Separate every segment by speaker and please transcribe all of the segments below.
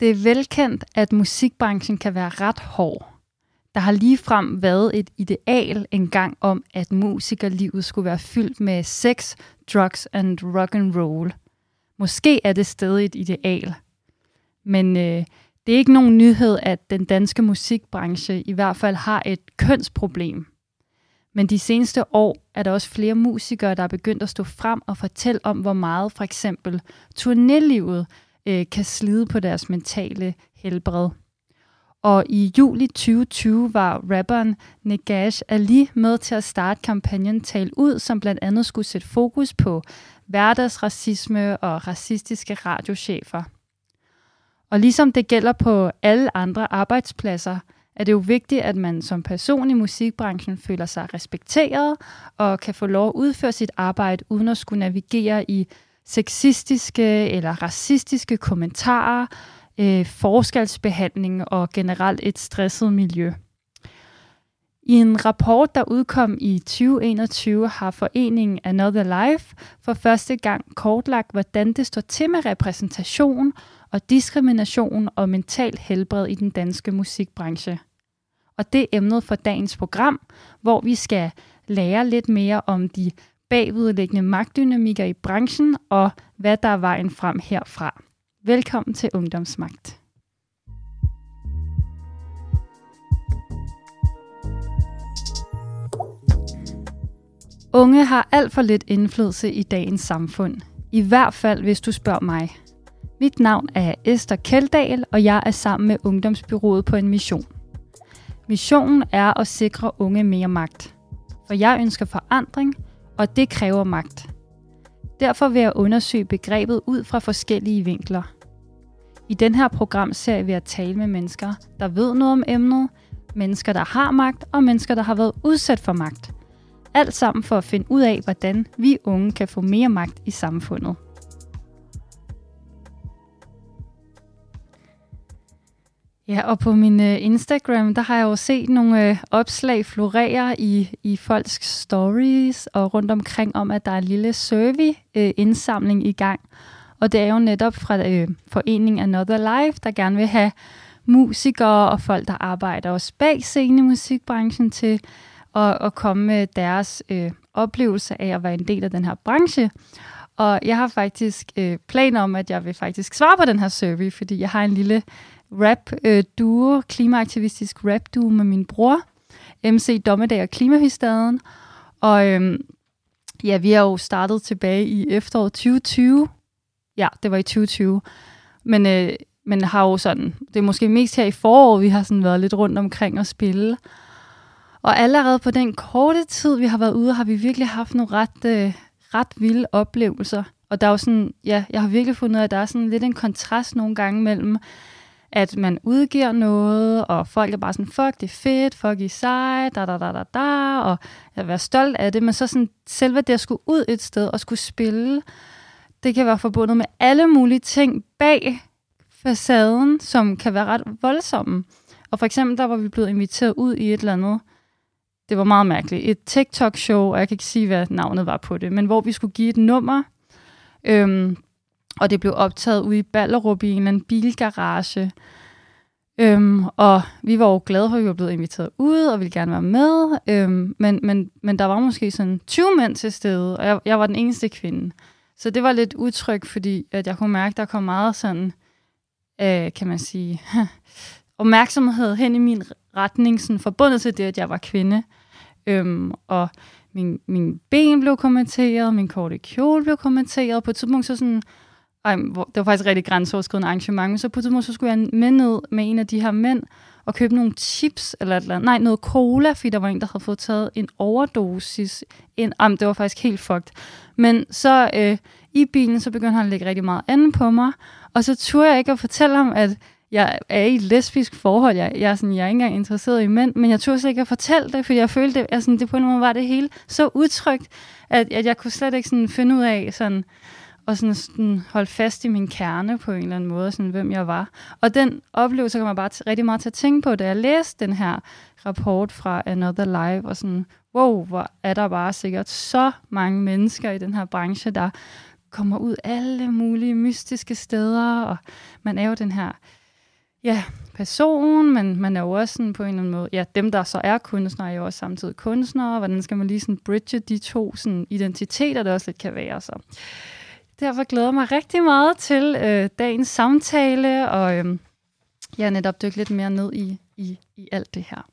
Speaker 1: Det er velkendt, at musikbranchen kan være ret hård. Der har ligefrem været et ideal engang om, at musikerlivet skulle være fyldt med sex, drugs and rock and roll. Måske er det stadig et ideal. Men øh, det er ikke nogen nyhed, at den danske musikbranche i hvert fald har et kønsproblem. Men de seneste år er der også flere musikere, der er begyndt at stå frem og fortælle om, hvor meget for eksempel turnélivet øh, kan slide på deres mentale helbred. Og i juli 2020 var rapperen Negash Ali med til at starte kampagnen Tal Ud, som blandt andet skulle sætte fokus på hverdagsracisme og racistiske radiochefer. Og ligesom det gælder på alle andre arbejdspladser, er det jo vigtigt, at man som person i musikbranchen føler sig respekteret og kan få lov at udføre sit arbejde uden at skulle navigere i sexistiske eller racistiske kommentarer, øh, forskelsbehandling og generelt et stresset miljø. I en rapport, der udkom i 2021, har foreningen Another Life for første gang kortlagt, hvordan det står til med repræsentation og diskrimination og mental helbred i den danske musikbranche. Og det er emnet for dagens program, hvor vi skal lære lidt mere om de bagvedliggende magtdynamikker i branchen og hvad der er vejen frem herfra. Velkommen til Ungdomsmagt. Unge har alt for lidt indflydelse i dagens samfund. I hvert fald, hvis du spørger mig. Mit navn er Esther Keldahl, og jeg er sammen med Ungdomsbyrået på en mission. Missionen er at sikre unge mere magt. For jeg ønsker forandring, og det kræver magt. Derfor vil jeg undersøge begrebet ud fra forskellige vinkler. I den her programserie vil jeg tale med mennesker, der ved noget om emnet, mennesker, der har magt, og mennesker, der har været udsat for magt. Alt sammen for at finde ud af, hvordan vi unge kan få mere magt i samfundet. Ja, og på min øh, Instagram, der har jeg jo set nogle øh, opslag florere i, i folks stories og rundt omkring om, at der er en lille survey-indsamling øh, i gang. Og det er jo netop fra øh, foreningen Another Life, der gerne vil have musikere og folk, der arbejder også bag scenen i musikbranchen til at, at komme med deres øh, oplevelse af at være en del af den her branche. Og jeg har faktisk øh, planer om, at jeg vil faktisk svare på den her survey, fordi jeg har en lille rap-duo, øh, klimaaktivistisk rap-duo med min bror, MC Dommedag og Klimahystaden. Og øhm, ja, vi har jo startet tilbage i efteråret 2020. Ja, det var i 2020. Men, øh, men har jo sådan, det er måske mest her i foråret, vi har sådan været lidt rundt omkring og spille. Og allerede på den korte tid, vi har været ude, har vi virkelig haft nogle ret, øh, ret vilde oplevelser. Og der er jo sådan, ja, jeg har virkelig fundet ud af, at der er sådan lidt en kontrast nogle gange mellem, at man udgiver noget, og folk er bare sådan, fuck, det er fedt, fuck, I sej, da, da, da, da, da, og jeg være stolt af det, men så sådan, selve det at skulle ud et sted og skulle spille, det kan være forbundet med alle mulige ting bag facaden, som kan være ret voldsomme. Og for eksempel, der var vi blevet inviteret ud i et eller andet, det var meget mærkeligt, et TikTok-show, og jeg kan ikke sige, hvad navnet var på det, men hvor vi skulle give et nummer, øhm, og det blev optaget ude i Ballerup i en eller anden bilgarage. Øhm, og vi var jo glade for, at vi var blevet inviteret ud, og ville gerne være med. Øhm, men, men, men der var måske sådan 20 mænd til stede, og jeg, jeg var den eneste kvinde. Så det var lidt utryg, fordi at jeg kunne mærke, at der kom meget sådan, øh, kan man sige, opmærksomhed hen i min retning, sådan forbundet til det, at jeg var kvinde. Øhm, og min, min ben blev kommenteret, min korte kjole blev kommenteret. På et tidspunkt så sådan, ej, hvor, det var faktisk et rigtig grænseoverskridende arrangement, men så på et tidspunkt, så skulle jeg med ned med en af de her mænd, og købe nogle chips, eller, eller nej, noget cola, fordi der var en, der havde fået taget en overdosis. En, am, det var faktisk helt fucked. Men så øh, i bilen, så begyndte han at lægge rigtig meget andet på mig, og så turde jeg ikke at fortælle ham, at jeg er i et lesbisk forhold. Jeg, jeg, er, sådan, jeg er ikke engang interesseret i mænd, men jeg turde slet ikke at fortælle det, fordi jeg følte, at sådan, altså, det på en måde var det hele så utrygt, at, at jeg kunne slet ikke sådan finde ud af, sådan, og sådan, sådan holde fast i min kerne på en eller anden måde, sådan, hvem jeg var. Og den oplevelse kommer bare rigtig meget til at tænke på, da jeg læste den her rapport fra Another Life, og sådan, wow, hvor er der bare sikkert så mange mennesker i den her branche, der kommer ud alle mulige mystiske steder, og man er jo den her ja, person, men man er jo også sådan på en eller anden måde, ja, dem der så er kunstnere, er jo også samtidig kunstnere, hvordan skal man lige sådan bridge de to sådan identiteter, der også lidt kan være så. Derfor glæder jeg mig rigtig meget til øh, dagens samtale, og øh, jeg netop dykke lidt mere ned i, i, i alt det her.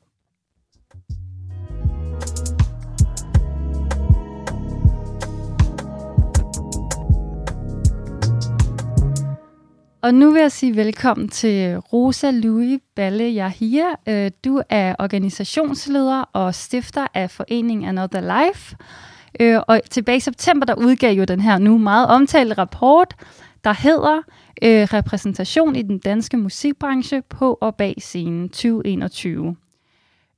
Speaker 1: Og nu vil jeg sige velkommen til Rosa Louis Balle Yahia. Øh, du er organisationsleder og stifter af foreningen Another Life. Øh, og tilbage i september, der udgav jo den her nu meget omtalte rapport, der hedder øh, Repræsentation i den danske musikbranche på og bag scenen 2021.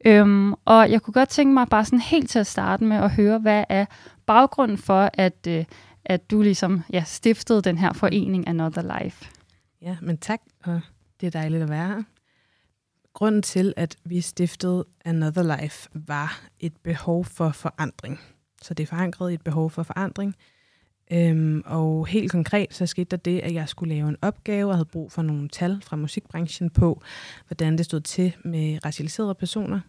Speaker 1: Øhm, og jeg kunne godt tænke mig bare sådan helt til at starte med at høre, hvad er baggrunden for, at, øh, at du ligesom ja, stiftede den her forening Another Life?
Speaker 2: Ja, men tak, og det er dejligt at være her. Grunden til, at vi stiftede Another Life, var et behov for forandring. Så det er forankret i et behov for forandring. Øhm, og helt konkret så skete der det, at jeg skulle lave en opgave og havde brug for nogle tal fra musikbranchen på, hvordan det stod til med racialiserede personer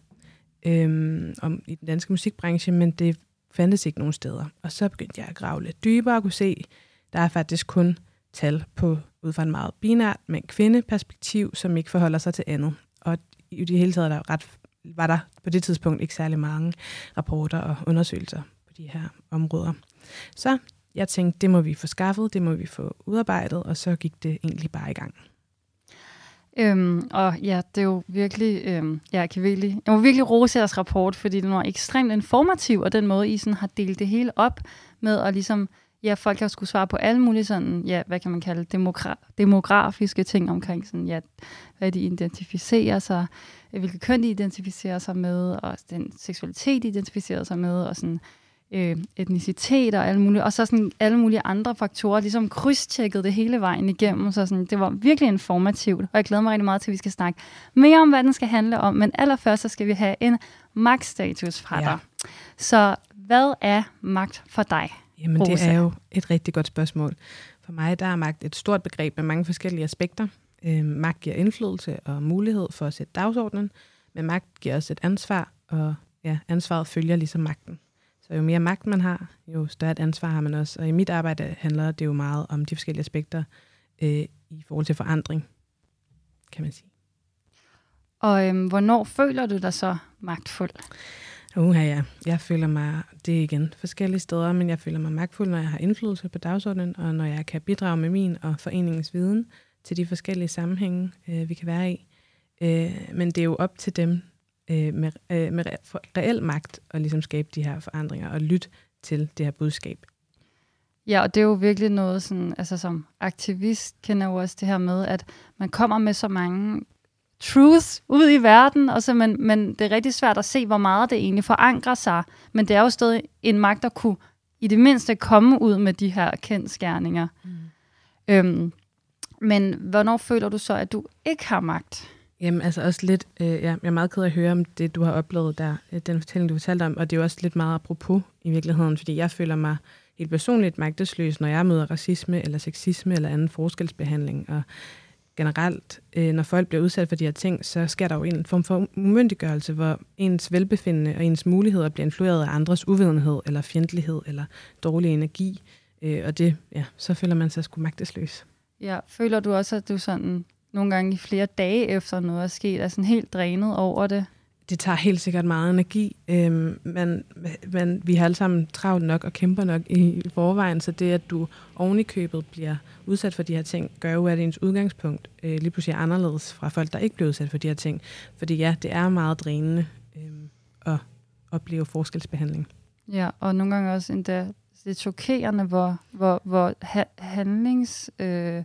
Speaker 2: øhm, om, i den danske musikbranche, men det fandtes ikke nogen steder. Og så begyndte jeg at grave lidt dybere og kunne se, der er faktisk kun tal på ud fra en meget binært, men kvindeperspektiv, som ikke forholder sig til andet. Og i det hele taget der ret, var der på det tidspunkt ikke særlig mange rapporter og undersøgelser de her områder. Så jeg tænkte, det må vi få skaffet, det må vi få udarbejdet, og så gik det egentlig bare i gang.
Speaker 1: Øhm, og ja, det er jo virkelig, øhm, jeg kan virkelig, jeg må virkelig rose jeres rapport, fordi den var ekstremt informativ, og den måde, I sådan har delt det hele op med at ligesom ja, folk har skulle svare på alle mulige sådan, ja, hvad kan man kalde demogra- demografiske ting omkring sådan, ja, hvad de identificerer sig, hvilke køn de identificerer sig med, og den seksualitet, de identificerer sig med, og sådan, øh, etnicitet og alle mulige, og så sådan alle mulige andre faktorer, ligesom krydstjekket det hele vejen igennem, så sådan, det var virkelig informativt, og jeg glæder mig rigtig meget til, at vi skal snakke mere om, hvad den skal handle om, men allerførst så skal vi have en magtstatus fra ja. dig. Så hvad er magt for dig?
Speaker 2: Jamen, Rosa? det er jo et rigtig godt spørgsmål. For mig der er magt et stort begreb med mange forskellige aspekter. Øh, magt giver indflydelse og mulighed for at sætte dagsordenen, men magt giver også et ansvar, og ja, ansvaret følger ligesom magten. Så jo mere magt man har, jo større et ansvar har man også. Og i mit arbejde handler det jo meget om de forskellige aspekter øh, i forhold til forandring, kan man sige.
Speaker 1: Og øhm, hvornår føler du dig så magtfuld?
Speaker 2: Uha, ja. Jeg føler mig, det er igen forskellige steder, men jeg føler mig magtfuld, når jeg har indflydelse på dagsordenen, og når jeg kan bidrage med min og foreningens viden til de forskellige sammenhænge, øh, vi kan være i. Øh, men det er jo op til dem øh, med, øh, med re- reel magt at ligesom skabe de her forandringer og lytte til det her budskab.
Speaker 1: Ja, og det er jo virkelig noget, sådan, altså som aktivist kender jo også det her med, at man kommer med så mange truth ud i verden, og så, men, men det er rigtig svært at se, hvor meget det egentlig forankrer sig. Men det er jo stadig en magt, der kunne i det mindste komme ud med de her kendskærninger. Mm. Øhm, men hvornår føler du så, at du ikke har magt?
Speaker 2: Jamen altså også lidt, øh, ja, jeg er meget ked af at høre om det, du har oplevet der, øh, den fortælling, du fortalte om, og det er jo også lidt meget apropos i virkeligheden, fordi jeg føler mig helt personligt magtesløs, når jeg møder racisme eller sexisme eller anden forskelsbehandling, og generelt, øh, når folk bliver udsat for de her ting, så sker der jo en form for umyndiggørelse, hvor ens velbefindende og ens muligheder bliver influeret af andres uvidenhed eller fjendtlighed eller dårlig energi. Øh, og det, ja, så føler man sig sgu magtesløs.
Speaker 1: Ja, føler du også, at du sådan nogle gange i flere dage efter noget er sket, er sådan helt drænet over det?
Speaker 2: det tager helt sikkert meget energi, øhm, men, men vi har alle sammen travlt nok og kæmper nok i forvejen, så det, at du oven i købet bliver udsat for de her ting, gør jo, at ens udgangspunkt øh, lige pludselig er anderledes fra folk, der ikke bliver udsat for de her ting. Fordi ja, det er meget drænende øh, at opleve forskelsbehandling.
Speaker 1: Ja, og nogle gange også endda det chokerende, hvor, hvor, hvor ha- handlings... Øh,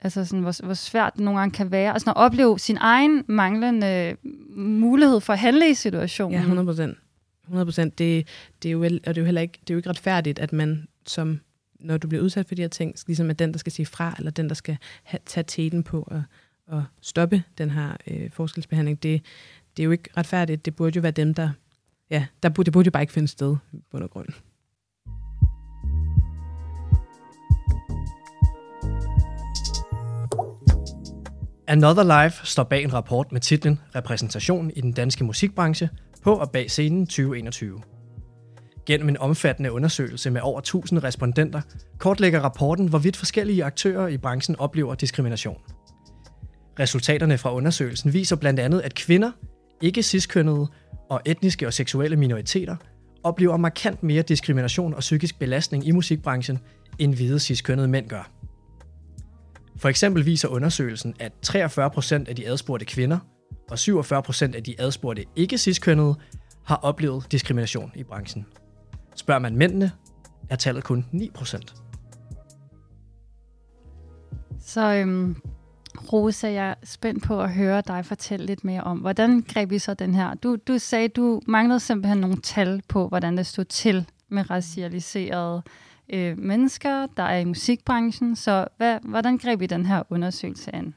Speaker 1: Altså sådan, hvor, hvor svært det nogle gange kan være. Altså at opleve sin egen manglende mm, mulighed for at handle i situationen.
Speaker 2: Ja, 100 procent. 100 procent. Det, det, er jo, og det er jo heller ikke, det er jo ikke retfærdigt, at man som, når du bliver udsat for de her ting, ligesom er den, der skal sige fra, eller den, der skal ha, tage teten på og, og stoppe den her øh, forskelsbehandling. Det, det er jo ikke retfærdigt. Det burde jo være dem, der... Ja, der burde, det burde jo bare ikke finde sted på grund.
Speaker 3: Another Life står bag en rapport med titlen Repræsentation i den danske musikbranche på og bag scenen 2021. Gennem en omfattende undersøgelse med over 1000 respondenter kortlægger rapporten, hvorvidt forskellige aktører i branchen oplever diskrimination. Resultaterne fra undersøgelsen viser blandt andet, at kvinder, ikke ciskønnede og etniske og seksuelle minoriteter oplever markant mere diskrimination og psykisk belastning i musikbranchen, end hvide ciskønnede mænd gør. For eksempel viser undersøgelsen, at 43% af de adspurgte kvinder og 47% af de adspurgte ikke ciskønnede har oplevet diskrimination i branchen. Spørger man mændene, er tallet kun 9%.
Speaker 1: Så øhm, Rosa, jeg er spændt på at høre dig fortælle lidt mere om, hvordan greb I så den her? Du, du sagde, du manglede simpelthen nogle tal på, hvordan det stod til med racialiserede øh, øh, mennesker, der er i musikbranchen. Så hvad, hvordan greb I den her undersøgelse an?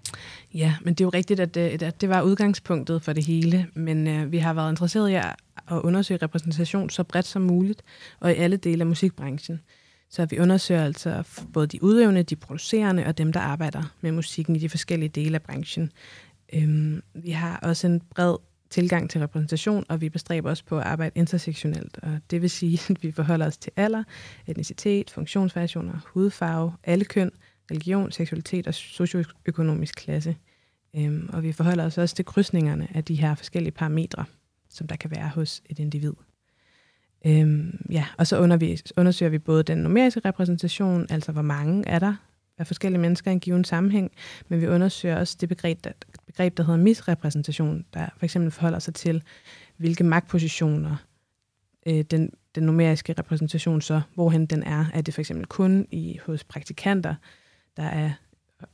Speaker 2: Ja, men det er jo rigtigt, at det, at det var udgangspunktet for det hele, men øh, vi har været interesseret i at, at undersøge repræsentation så bredt som muligt, og i alle dele af musikbranchen. Så vi undersøger altså både de udøvende, de producerende og dem, der arbejder med musikken i de forskellige dele af branchen. Øhm, vi har også en bred tilgang til repræsentation, og vi bestræber os på at arbejde intersektionelt. Og det vil sige, at vi forholder os til alder, etnicitet, funktionsvariationer, hudfarve, alle køn, religion, seksualitet og socioøkonomisk klasse. Øhm, og vi forholder os også til krydsningerne af de her forskellige parametre, som der kan være hos et individ. Øhm, ja, og så undersøger vi både den numeriske repræsentation, altså hvor mange er der af forskellige mennesker i en given sammenhæng, men vi undersøger også det begreb, der, begreb, der hedder misrepræsentation, der for eksempel forholder sig til, hvilke magtpositioner øh, den, den numeriske repræsentation så, hvorhen den er. Er det for eksempel kun i, hos praktikanter, der er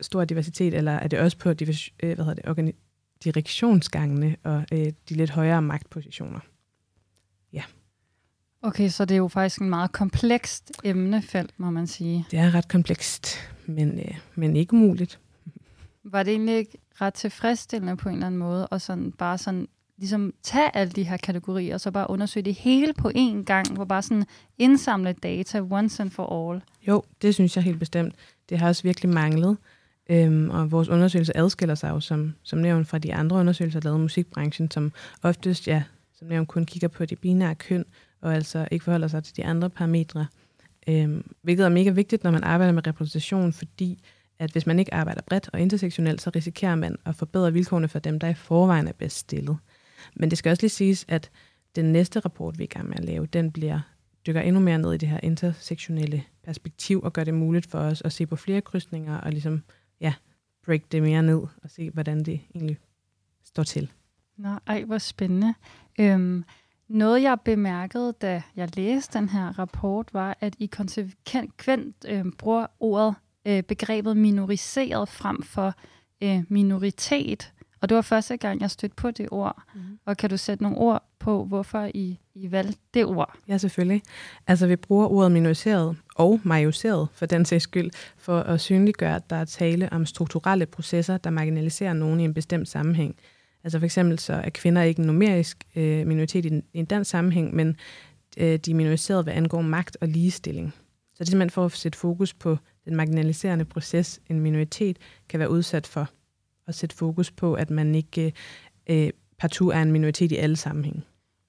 Speaker 2: stor diversitet, eller er det også på divers, øh, hvad hedder det, direktionsgangene og øh, de lidt højere magtpositioner? Ja.
Speaker 1: Okay, så det er jo faktisk en meget komplekst emnefelt, må man sige.
Speaker 2: Det er ret komplekst, men, øh, men ikke umuligt.
Speaker 1: Var det egentlig ikke ret tilfredsstillende på en eller anden måde, og sådan bare sådan ligesom tage alle de her kategorier, og så bare undersøge det hele på én gang, hvor bare sådan indsamle data once and for all?
Speaker 2: Jo, det synes jeg helt bestemt. Det har også virkelig manglet. Øhm, og vores undersøgelse adskiller sig jo som, som nævnt fra de andre undersøgelser, lavet i musikbranchen, som oftest, ja, som nævnt, kun kigger på de binære køn, og altså ikke forholder sig til de andre parametre. Øhm, hvilket er mega vigtigt, når man arbejder med repræsentation, fordi at hvis man ikke arbejder bredt og intersektionelt, så risikerer man at forbedre vilkårene for dem, der i forvejen er bedst stillet. Men det skal også lige siges, at den næste rapport, vi er i gang med at lave, den bliver dykker endnu mere ned i det her intersektionelle perspektiv og gør det muligt for os at se på flere krydsninger og ligesom, ja, break det mere ned og se, hvordan det egentlig står til.
Speaker 1: Nå, ej, hvor spændende. Øhm, noget, jeg bemærkede, da jeg læste den her rapport, var, at I konsekvent øh, bruger ordet, øh, begrebet minoriseret frem for øh, minoritet. Og det var første gang, jeg stødte på det ord. Mm. Og kan du sætte nogle ord på, hvorfor I, I valgte det ord?
Speaker 2: Ja, selvfølgelig. Altså, vi bruger ordet minoriseret og majoriseret for den sags skyld, for at synliggøre, at der er tale om strukturelle processer, der marginaliserer nogen i en bestemt sammenhæng. Altså for eksempel så er kvinder ikke en numerisk øh, minoritet i, en, i en dansk sammenhæng, men øh, de er minoriseret, hvad angår magt og ligestilling. Så det er simpelthen for at sætte fokus på den marginaliserende proces, en minoritet kan være udsat for, og sætte fokus på, at man ikke øh, partout er en minoritet i alle sammenhænge.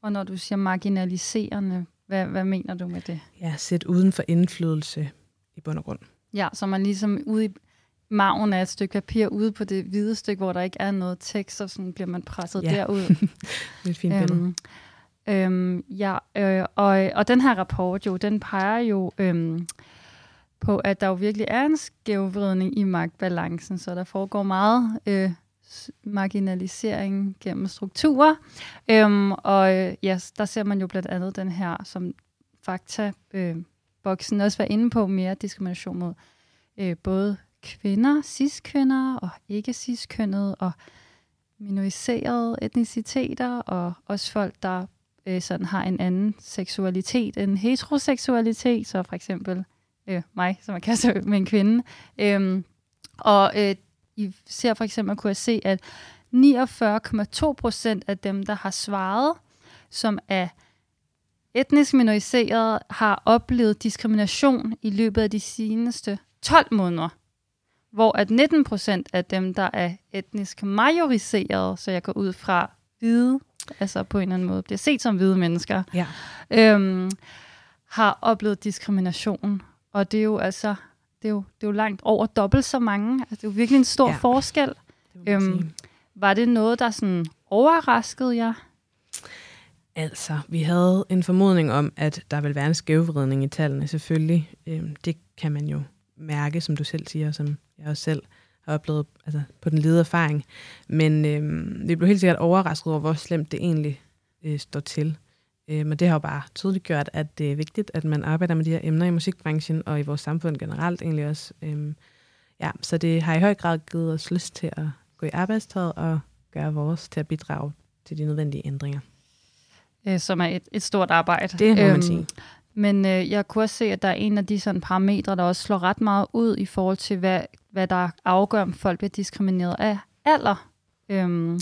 Speaker 1: Og når du siger marginaliserende, hvad, hvad mener du med det?
Speaker 2: Ja, sæt uden for indflydelse i bund og grund.
Speaker 1: Ja, så man ligesom ude i maven af et stykke papir ude på det hvide stykke, hvor der ikke er noget tekst, og sådan bliver man presset ja. derud.
Speaker 2: det er et fint billede. Øhm,
Speaker 1: øhm, ja, øh, og, og den her rapport jo, den peger jo øhm, på, at der jo virkelig er en skævvridning i magtbalancen, så der foregår meget øh, marginalisering gennem strukturer. Øhm, og øh, ja, der ser man jo blandt andet den her, som fakta øh, boksen også var inde på, mere diskrimination mod øh, både kvinder, cis-kvinder og ikke cis og minoriserede etniciteter, og også folk, der øh, sådan har en anden seksualitet end heteroseksualitet, så for eksempel øh, mig, som er kastet med en kvinde. Øhm, og øh, I ser for eksempel, kunne jeg se, at 49,2 procent af dem, der har svaret, som er etnisk minoriseret, har oplevet diskrimination i løbet af de seneste 12 måneder hvor at 19 procent af dem, der er etnisk majoriseret, så jeg går ud fra hvide, altså på en eller anden måde bliver set som hvide mennesker,
Speaker 2: Ja.
Speaker 1: øhm, har oplevet diskrimination. Og det er jo altså, det er jo, det er jo langt over dobbelt så mange. Altså, det er jo virkelig en stor
Speaker 2: Ja.
Speaker 1: forskel.
Speaker 2: Det
Speaker 1: Øhm. Var det noget, der sådan overraskede jer?
Speaker 2: Altså, vi havde en formodning om, at der vil være en skævvridning i tallene, selvfølgelig. Øhm, det kan man jo mærke, som du selv siger, som jeg også selv har oplevet altså, på den lede erfaring. Men øhm, vi blev helt sikkert overrasket over, hvor slemt det egentlig øh, står til. Øhm, og det har jo bare tydeligt gjort, at det er vigtigt, at man arbejder med de her emner i musikbranchen og i vores samfund generelt egentlig også. Øhm, ja, så det har i høj grad givet os lyst til at gå i arbejdstøjet og gøre vores til at bidrage til de nødvendige ændringer.
Speaker 1: Øh, som er et, et stort arbejde.
Speaker 2: Det må man sige.
Speaker 1: Men øh, jeg kunne også se, at der er en af de sådan parametre, der også slår ret meget ud i forhold til, hvad, hvad der afgør, om folk bliver diskrimineret af alder. Øhm,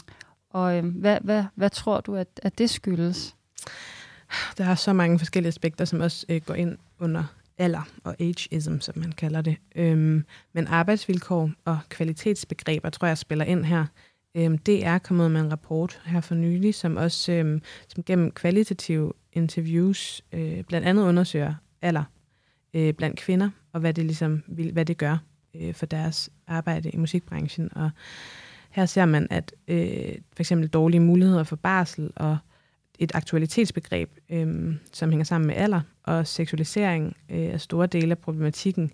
Speaker 1: og øhm, hvad, hvad, hvad tror du, at, at det skyldes?
Speaker 2: Der er så mange forskellige aspekter, som også øh, går ind under alder og ageism, som man kalder det. Øhm, men arbejdsvilkår og kvalitetsbegreber, tror jeg, spiller ind her. Øhm, det er kommet med en rapport her for nylig, som også øhm, som gennem kvalitative interviews øh, blandt andet undersøger alder øh, blandt kvinder, og hvad det, ligesom, vil- hvad det gør øh, for deres arbejde i musikbranchen. Og her ser man, at øh, for eksempel dårlige muligheder for barsel og et aktualitetsbegreb, øhm, som hænger sammen med alder og seksualisering øh, er store dele af problematikken.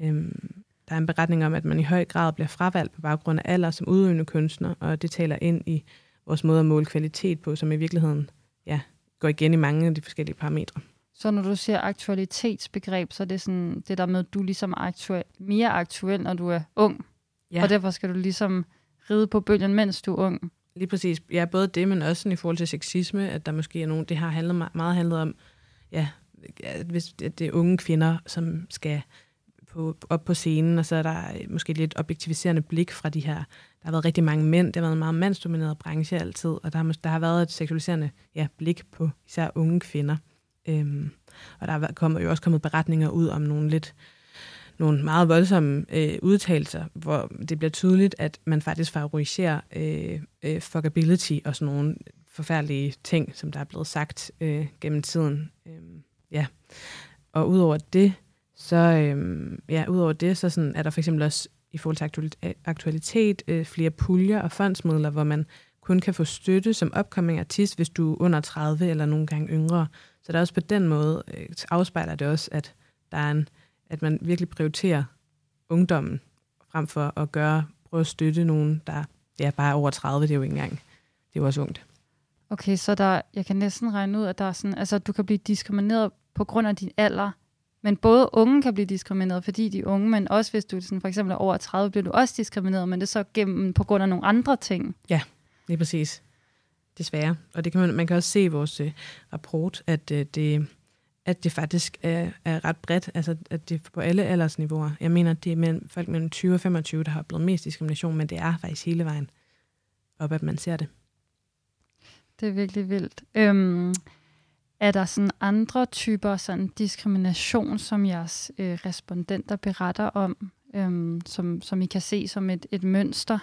Speaker 2: Øhm, der er en beretning om, at man i høj grad bliver fravalgt på baggrund af alder som udøvende kunstner, og det taler ind i vores måde at måle kvalitet på, som i virkeligheden ja, går igen i mange af de forskellige parametre.
Speaker 1: Så når du siger aktualitetsbegreb, så er det sådan det der med, at du ligesom er aktuel, mere aktuel, når du er ung.
Speaker 2: Ja.
Speaker 1: Og derfor skal du ligesom ride på bølgen, mens du er ung.
Speaker 2: Lige præcis. Ja, både det, men også sådan i forhold til sexisme, at der måske er nogen, det har handlet meget handlet om, ja, at hvis at det er unge kvinder, som skal på, op på scenen, og så er der måske lidt objektiviserende blik fra de her, der har været rigtig mange mænd, det har været en meget mandsdomineret branche altid, og der har, der har været et seksualiserende ja, blik på især unge kvinder. Øhm, og der er kommet, jo også kommet beretninger ud om nogle lidt nogle meget voldsomme øh, udtalelser, hvor det bliver tydeligt, at man faktisk favoriserer øh, øh, fuckability og sådan nogle forfærdelige ting, som der er blevet sagt øh, gennem tiden. Øh, ja. Og udover det, så øh, ja, udover det, så sådan, er der for eksempel også i forhold til aktualitet, øh, flere puljer og fondsmidler, hvor man kun kan få støtte som upcoming artist, hvis du er under 30 eller nogle gange yngre. Så der er også på den måde øh, afspejler det også, at der er en at man virkelig prioriterer ungdommen, frem for at gøre, prøve at støtte nogen, der ja, bare er over 30, det er jo ikke engang, det er jo også ungt.
Speaker 1: Okay, så der, jeg kan næsten regne ud, at der er sådan, altså, du kan blive diskrimineret på grund af din alder, men både unge kan blive diskrimineret, fordi de er unge, men også hvis du sådan, for eksempel er over 30, bliver du også diskrimineret, men det er så gennem, på grund af nogle andre ting.
Speaker 2: Lige præcis. Desværre. Og det kan man, man kan også se i vores øh, rapport, at øh, det at det faktisk er, er ret bredt, altså at det er på alle aldersniveauer. Jeg mener, at det er mellem, folk mellem 20 og 25, der har oplevet mest diskrimination, men det er faktisk hele vejen op, at man ser det.
Speaker 1: Det er virkelig vildt. Øhm, er der sådan andre typer sådan diskrimination, som jeres øh, respondenter beretter om, øhm, som, som I kan se som et, et mønster?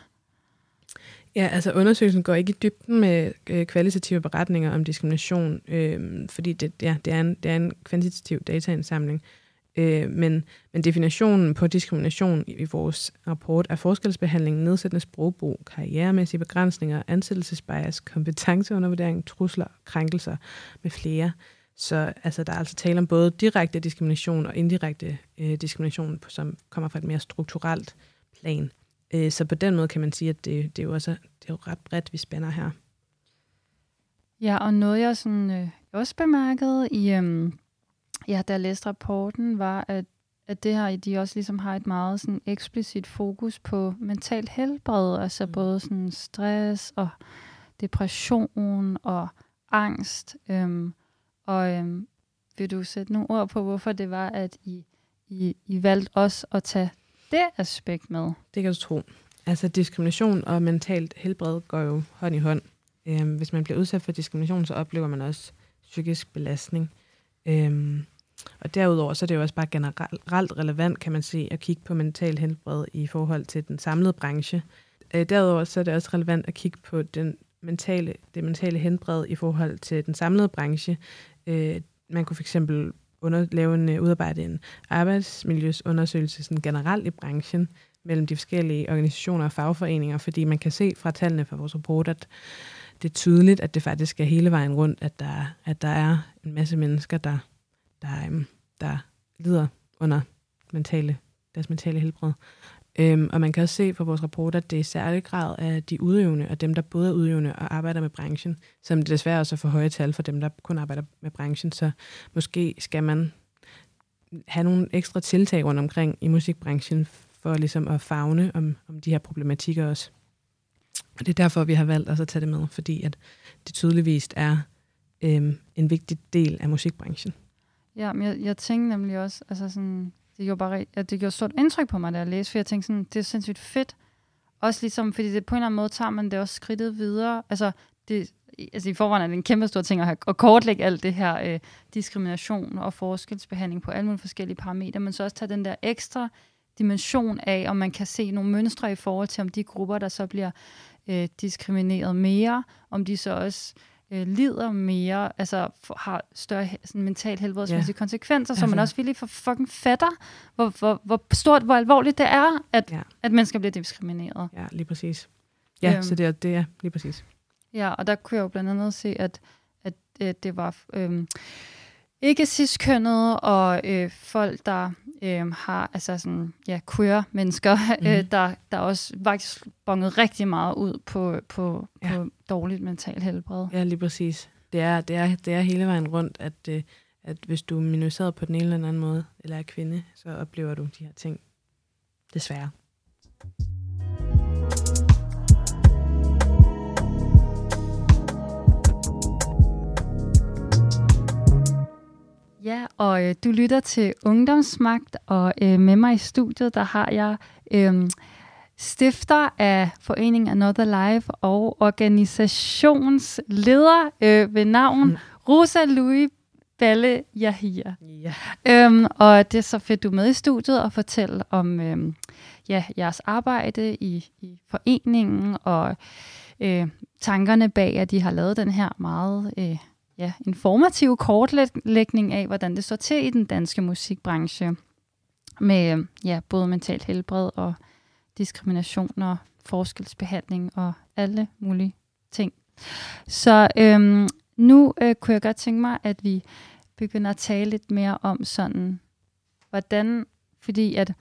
Speaker 2: Ja, altså undersøgelsen går ikke i dybden med øh, kvalitative beretninger om diskrimination, øh, fordi det, ja, det, er en, det er en kvantitativ dataindsamling. Øh, men, men definitionen på diskrimination i, i vores rapport er forskelsbehandling, nedsættende sprogbrug, karrieremæssige begrænsninger, ansættelsesbias, kompetenceundervurdering, trusler, krænkelser med flere. Så altså, der er altså tale om både direkte diskrimination og indirekte øh, diskrimination, som kommer fra et mere strukturelt plan. Øh, Så på den måde kan man sige, at det, det, er, jo også, det er jo ret bredt, vi spænder her.
Speaker 1: Ja, og noget jeg sådan, øh, også bemærkede, i, øhm, ja, da jeg læste rapporten, var, at, at det her, de også ligesom har et meget sådan, eksplicit fokus på mentalt helbred, altså
Speaker 2: Mm.
Speaker 1: både sådan stress og depression og angst. Øhm, og øhm, vil du sætte nogle ord på, hvorfor det var, at I, I, I valgte også at tage det aspekt med?
Speaker 2: Det kan du tro. Altså diskrimination og mentalt helbred går jo hånd i hånd. Øhm, hvis man bliver udsat for diskrimination, så oplever man også psykisk belastning. Øhm, og derudover så er det jo også bare generelt relevant, kan man sige, at kigge på mental helbred i forhold til den samlede branche. Øh, derudover så er det også relevant at kigge på den mentale, det mentale helbred i forhold til den samlede branche. Øh, man kunne fx under, lave en, øh, udarbejde en arbejdsmiljøsundersøgelse sådan generelt i branchen mellem de forskellige organisationer og fagforeninger, fordi man kan se fra tallene fra vores rapport, at det er tydeligt, at det faktisk er hele vejen rundt, at der, at der er en masse mennesker, der, der, øhm, der lider under mentale, deres mentale helbred. Øhm, og man kan også se fra vores rapport, at det er i særlig grad af de udøvende, og dem, der både er udøvende og arbejder med branchen, som det desværre også er for høje tal for dem, der kun arbejder med branchen. Så måske skal man have nogle ekstra tiltag rundt omkring i musikbranchen, for ligesom at fagne om, om de her problematikker også. Og det er derfor, vi har valgt også at tage det med, fordi at det tydeligvis er øhm, en vigtig del af musikbranchen.
Speaker 1: Ja, men jeg, jeg tænkte nemlig også, altså sådan, det gjorde, bare, at det gjorde stort indtryk på mig, da jeg læste, for jeg tænkte sådan, det er sindssygt fedt. Også ligesom, fordi det på en eller anden måde tager man det også skridtet videre. Altså, det, altså i forvejen er det en kæmpe stor ting at, have, at kortlægge alt det her øh, diskrimination og forskelsbehandling på alle mulige forskellige parametre, men så også tage den der ekstra dimension af, om man kan se nogle mønstre i forhold til, om de grupper, der så bliver øh, diskrimineret mere, om de så også øh, lider mere, altså for, har større sådan, mental helbredsmæssige ja. konsekvenser, så altså. man også virkelig for fucking fatter, hvor, hvor, hvor stort, hvor alvorligt det er, at, ja. at mennesker bliver diskrimineret.
Speaker 2: Ja, lige præcis. Ja, øhm, så det er, det er lige præcis.
Speaker 1: Ja, og der kunne jeg jo blandt andet se, at, at, at det var øh, ikke cis-kønnet og øh, folk, der øh, har altså sådan, ja, queer mennesker, mm. øh, der, der også faktisk bonget rigtig meget ud på, på, ja. på dårligt mental helbred.
Speaker 2: Ja, lige præcis. Det er, det er, det er hele vejen rundt, at, øh, at hvis du er minoriseret på den ene eller anden måde, eller er kvinde, så oplever du de her ting. Desværre.
Speaker 1: Ja, og øh, du lytter til Ungdomsmagt, og øh, med mig i studiet, der har jeg øh, stifter af Foreningen Another Life og organisationsleder øh, ved navn mm. Rosa Louis Balle Yahia. Ja. Øhm, og det er så fedt, du er med i studiet og fortælle om øhm, ja, jeres arbejde i, i foreningen og øh, tankerne bag, at de har lavet den her meget øh, ja, informativ kortlægning af, hvordan det står til i den danske musikbranche med ja, både mentalt helbred og diskrimination og forskelsbehandling og alle mulige ting. Så øhm, nu øh, kunne jeg godt tænke mig, at vi begynder at tale lidt mere om sådan, hvordan, fordi at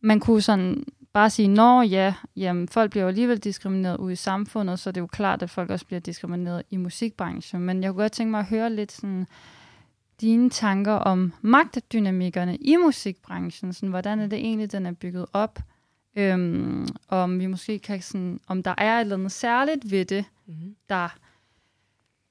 Speaker 1: man kunne sådan bare sige, nå ja, jamen, folk bliver jo alligevel diskrimineret ude i samfundet, så det er jo klart, at folk også bliver diskrimineret i musikbranchen. Men jeg kunne godt tænke mig at høre lidt sådan, dine tanker om magtdynamikkerne i musikbranchen. Sådan, hvordan er det egentlig, den er bygget op? Øhm, om vi måske kan sådan, om der er et eller andet særligt ved det, mm-hmm. der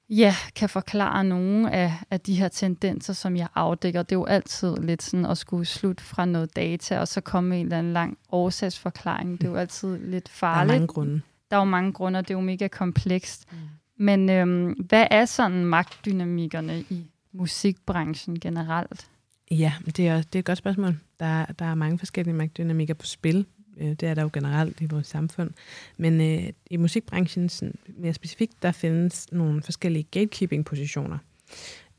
Speaker 1: ja, kan forklare nogle af, af de her tendenser, som jeg afdækker. Det er jo altid lidt sådan at skulle slutte fra noget data, og så komme med en eller anden lang årsagsforklaring. Det er jo altid lidt farligt.
Speaker 2: Der er mange grunde.
Speaker 1: Der er jo mange grunde, og det er jo mega komplekst. Mm. Men øhm, hvad er sådan magtdynamikkerne i musikbranchen generelt?
Speaker 2: Ja, det er, det er et godt spørgsmål. Der, der er mange forskellige magtdynamikker på spil. Øh, det er der jo generelt i vores samfund. Men øh, i musikbranchen sådan, mere specifikt, der findes nogle forskellige gatekeeping-positioner.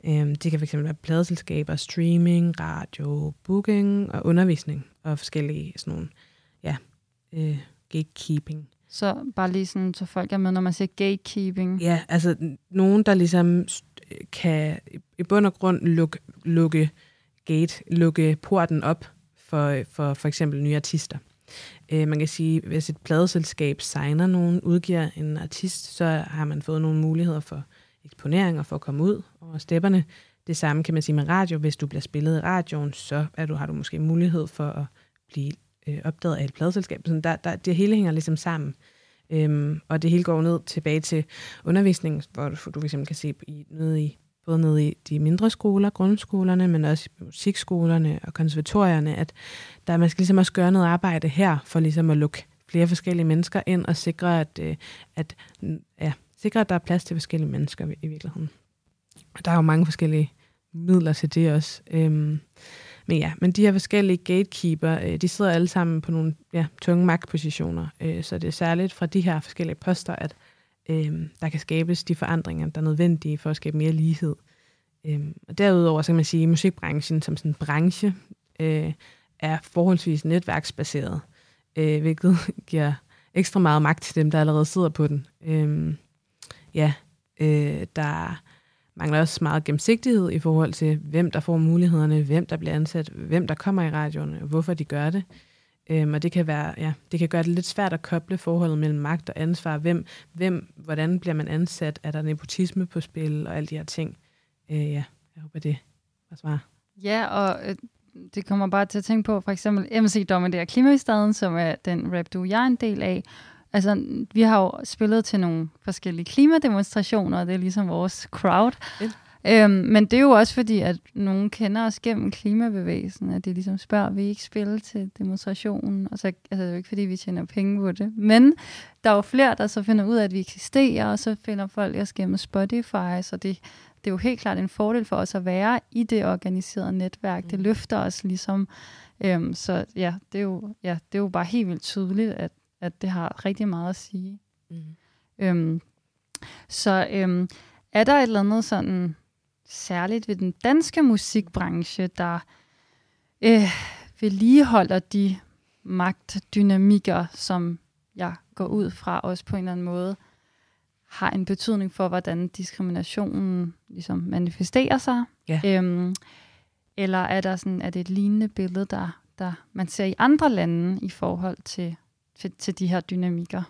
Speaker 2: Øh, det kan fx være pladeselskaber, streaming, radio, booking og undervisning og forskellige sådan nogle, ja, øh, gatekeeping.
Speaker 1: Så bare lige sådan, så folk er med, når man siger gatekeeping.
Speaker 2: Ja, altså nogen, der ligesom kan i bund og grund lukke, lukke gate, lukke porten op for, for for eksempel nye artister. Øh, man kan sige, hvis et pladeselskab signer nogen, udgiver en artist, så har man fået nogle muligheder for eksponering og for at komme ud over stepperne. Det samme kan man sige med radio. Hvis du bliver spillet i radioen, så er du, har du måske mulighed for at blive øh, opdaget af et pladeselskab. Så der, der, det hele hænger ligesom sammen. Øhm, og det hele går ned tilbage til undervisningen, hvor du, du fx kan se i, nede i både nede i de mindre skoler, grundskolerne, men også i musikskolerne og konservatorierne, at der man skal ligesom også gøre noget arbejde her, for ligesom at lukke flere forskellige mennesker ind og sikre, at, øh, at, mm, ja, sikre, at der er plads til forskellige mennesker i virkeligheden. Og der er jo mange forskellige midler til det også. Øhm, men ja, men de her forskellige gatekeeper, øh, de sidder alle sammen på nogle ja, tunge magtpositioner, øh, så det er særligt fra de her forskellige poster, at øh, der kan skabes de forandringer, der er nødvendige for at skabe mere lighed. Øh, og derudover så kan man sige, at musikbranchen som sådan en branche øh, er forholdsvis netværksbaseret, øh, hvilket giver ekstra meget magt til dem, der allerede sidder på den. Øh, ja, øh, der mangler også meget gennemsigtighed i forhold til, hvem der får mulighederne, hvem der bliver ansat, hvem der kommer i radioen, hvorfor de gør det. Øhm, og det kan, være, ja, det kan gøre det lidt svært at koble forholdet mellem magt og ansvar. Hvem, hvem, hvordan bliver man ansat? Er der nepotisme på spil og alle de her ting? Øh, ja, jeg håber, det var svar.
Speaker 1: Ja, og øh, det kommer bare til at tænke på, for eksempel MC Dommer Klimastaden, som er den rap du jeg er en del af. Altså, vi har jo spillet til nogle forskellige klimademonstrationer, og det er ligesom vores crowd. Ja. Øhm, men det er jo også fordi, at nogen kender os gennem klimabevægelsen, at de ligesom spørger, vi ikke spille til demonstrationen? Og så altså, det er jo ikke fordi, vi tjener penge på det. Men der er jo flere, der så finder ud af, at vi eksisterer, og så finder folk os gennem Spotify, så det, det er jo helt klart en fordel for os at være i det organiserede netværk. Mm. Det løfter os ligesom. Øhm, så ja det, er jo, ja, det er jo bare helt vildt tydeligt, at, at det har rigtig meget at sige. Mm. Øhm, så øhm, er der et eller andet sådan særligt ved den danske musikbranche, der øh, vedligeholder de magtdynamikker, som jeg går ud fra også på en eller anden måde, har en betydning for, hvordan diskriminationen ligesom manifesterer sig. Ja. Øhm, eller er, der sådan, er det et lignende billede, der, der man ser i andre lande i forhold til, til, til de her dynamikker?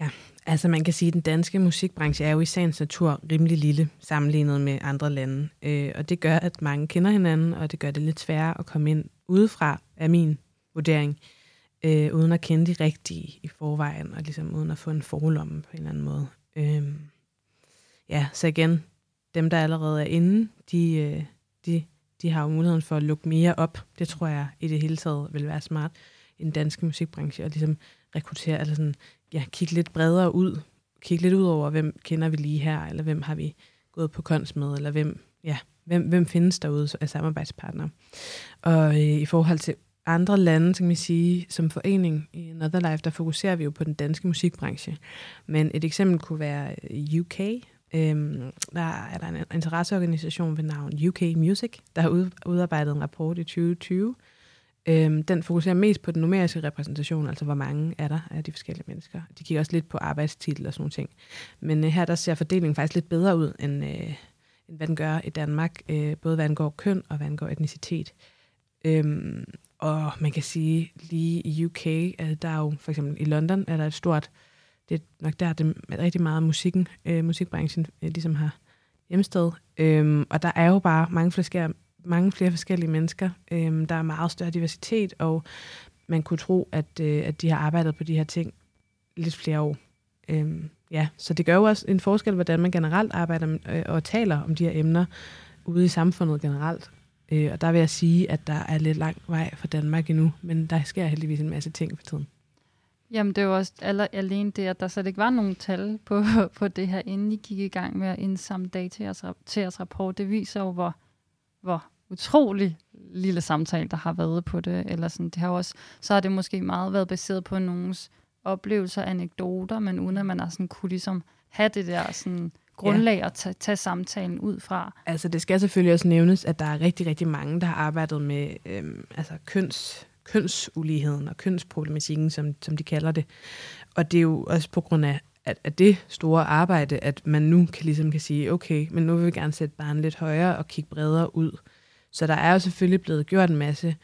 Speaker 2: Ja, altså man kan sige, at den danske musikbranche er jo i sagens natur rimelig lille sammenlignet med andre lande. Øh, og det gør, at mange kender hinanden, og det gør det lidt sværere at komme ind udefra, af min vurdering, øh, uden at kende de rigtige i forvejen, og ligesom uden at få en forlomme på en eller anden måde. Øh, ja, så igen, dem der allerede er inde, de, øh, de, de har jo muligheden for at lukke mere op. Det tror jeg i det hele taget vil være smart i den danske musikbranche, og ligesom rekruttere, eller sådan, ja, kigge lidt bredere ud, kigge lidt ud over, hvem kender vi lige her, eller hvem har vi gået på kons med, eller hvem, ja, hvem, hvem findes derude af samarbejdspartnere. Og øh, i forhold til andre lande, så kan man sige, som forening i Another Life, der fokuserer vi jo på den danske musikbranche. Men et eksempel kunne være øh, UK. Øhm, der er der en interesseorganisation ved navn UK Music, der har udarbejdet en rapport i 2020, Øhm, den fokuserer mest på den numeriske repræsentation, altså hvor mange er der af de forskellige mennesker. De kigger også lidt på arbejdstitel og sådan nogle ting. Men øh, her der ser fordelingen faktisk lidt bedre ud, end, øh, end hvad den gør i Danmark, øh, både hvad angår køn og hvad angår etnicitet. Øhm, og man kan sige, lige i UK, at øh, der er jo for eksempel i London, er der et stort, det er nok der, det er rigtig meget musikken, øh, musikbranchen øh, ligesom har hjemsted. Øhm, og der er jo bare mange flere, mange flere forskellige mennesker. Øhm, der er meget større diversitet, og man kunne tro, at, øh, at de har arbejdet på de her ting lidt flere år. Øhm, ja, så det gør jo også en forskel, hvordan man generelt arbejder øh, og taler om de her emner ude i samfundet generelt. Øh, og der vil jeg sige, at der er lidt lang vej fra Danmark endnu, men der sker heldigvis en masse ting for tiden.
Speaker 1: Jamen, det er jo også aller, alene det, at der slet ikke var nogen tal på, på det her, inden I gik i gang med at indsamle data til jeres, til jeres rapport. Det viser jo, hvor, hvor utrolig lille samtale, der har været på det. Eller sådan, det har også, så har det måske meget været baseret på nogens oplevelser, anekdoter, men uden at man har sådan kunne ligesom have det der sådan grundlag ja. at tage, tage samtalen ud fra.
Speaker 2: Altså det skal selvfølgelig også nævnes, at der er rigtig, rigtig mange, der har arbejdet med øhm, altså køns, kønsuligheden og kønsproblematikken, som, som de kalder det. Og det er jo også på grund af, at, at det store arbejde, at man nu kan, ligesom kan sige, okay, men nu vil vi gerne sætte barnet lidt højere og kigge bredere ud. Så der er jo selvfølgelig blevet gjort en masse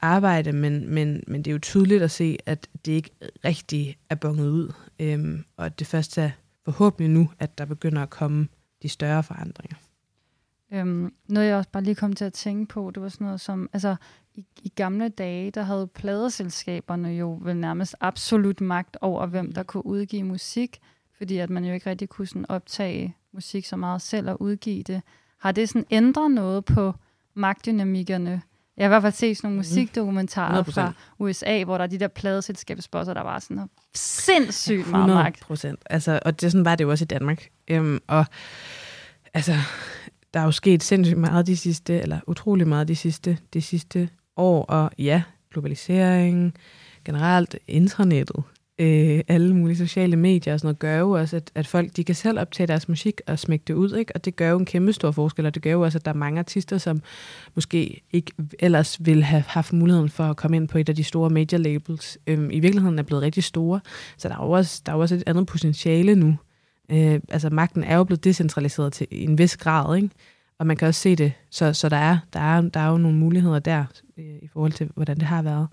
Speaker 2: arbejde, men, men, men det er jo tydeligt at se, at det ikke rigtig er bonget ud. Øhm, og det først er forhåbentlig nu, at der begynder at komme de større forandringer.
Speaker 1: Øhm, noget jeg også bare lige kom til at tænke på, det var sådan noget som, altså i, i gamle dage, der havde pladeselskaberne jo vel nærmest absolut magt over, hvem der kunne udgive musik, fordi at man jo ikke rigtig kunne sådan optage musik så meget selv og udgive det. Har det sådan ændret noget på magtdynamikkerne. Jeg har i hvert fald set sådan nogle mm. musikdokumentarer 100%. fra USA, hvor der er de der pladeselskabsbosser, der var sådan sindssygt meget magt.
Speaker 2: procent. Altså, og det, sådan var det jo også i Danmark. Øhm, og altså, der er jo sket sindssygt meget de sidste, eller utrolig meget de sidste, de sidste år, og ja, globalisering, generelt internettet, øh, alle mulige sociale medier og sådan noget, gør jo også, at, at folk de kan selv optage deres musik og smække det ud, ikke? og det gør jo en kæmpe stor forskel, og det gør jo også, at der er mange artister, som måske ikke ellers ville have haft muligheden for at komme ind på et af de store major labels, øh, i virkeligheden er blevet rigtig store, så der er jo også, der er jo også et andet potentiale nu. Øh, altså magten er jo blevet decentraliseret til en vis grad, ikke? og man kan også se det, så, så der, er, der, er, der er jo nogle muligheder der, øh, i forhold til, hvordan det har været.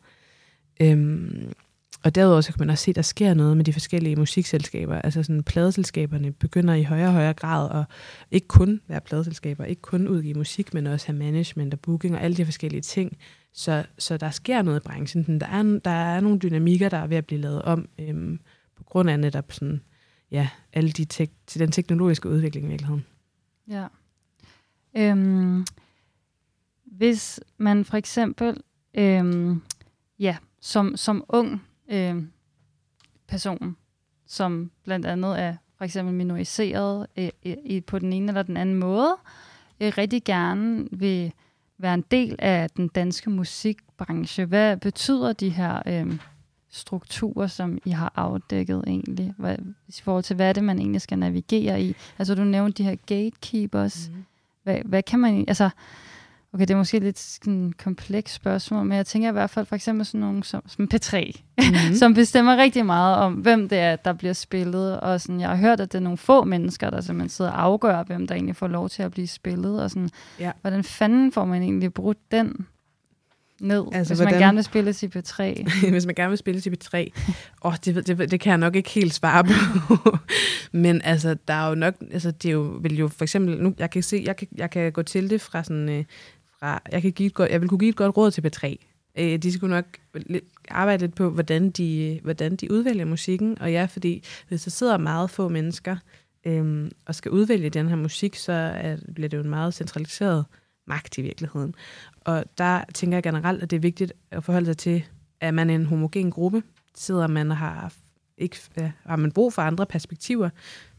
Speaker 2: Øhm, og derudover så kan man også se, at der sker noget med de forskellige musikselskaber. Altså sådan, pladeselskaberne begynder i højere og højere grad at ikke kun være pladeselskaber, ikke kun udgive musik, men også have management og booking og alle de forskellige ting. Så, så der sker noget i branchen. Der er, der er nogle dynamikker, der er ved at blive lavet om, øhm, på grund af netop sådan, ja, alle de tek- til den teknologiske udvikling i virkeligheden.
Speaker 1: Ja. Øhm, hvis man for eksempel, øhm, ja, som, som ung øh, person, som blandt andet er for eksempel minoriseret øh, i, på den ene eller den anden måde, øh, rigtig gerne vil være en del af den danske musikbranche. Hvad betyder de her øh, strukturer, som I har afdækket egentlig, hvad, i forhold til, hvad er det, man egentlig skal navigere i? Altså, du nævnte de her gatekeepers. Mm. Hvad, hvad kan man... Altså, Okay, det er måske lidt sådan kompleks spørgsmål, men jeg tænker i hvert fald for eksempel sådan nogen som, som P3, mm-hmm. som bestemmer rigtig meget om, hvem det er, der bliver spillet. Og sådan, jeg har hørt, at det er nogle få mennesker, der simpelthen sidder og afgør, hvem der egentlig får lov til at blive spillet. Og sådan, ja. hvordan fanden får man egentlig brudt den ned, altså, hvis hvordan, man gerne vil spille til P3?
Speaker 2: hvis man gerne vil spille til P3? Åh, oh, det, det, det kan jeg nok ikke helt svare på. Men altså, der er jo nok, altså, det er jo, vil jo for eksempel, nu, jeg kan se, jeg kan, jeg kan gå til det fra sådan, øh, fra, jeg, kan give et godt, jeg vil kunne give et godt råd til P3. Øh, de skulle nok arbejde lidt på, hvordan de, hvordan de udvælger musikken. Og ja, fordi hvis der sidder meget få mennesker øhm, og skal udvælge den her musik, så er, bliver det jo en meget centraliseret magt i virkeligheden. Og der tænker jeg generelt, at det er vigtigt at forholde sig til, at man er en homogen gruppe. Sidder man og har, ikke, ja, har man brug for andre perspektiver,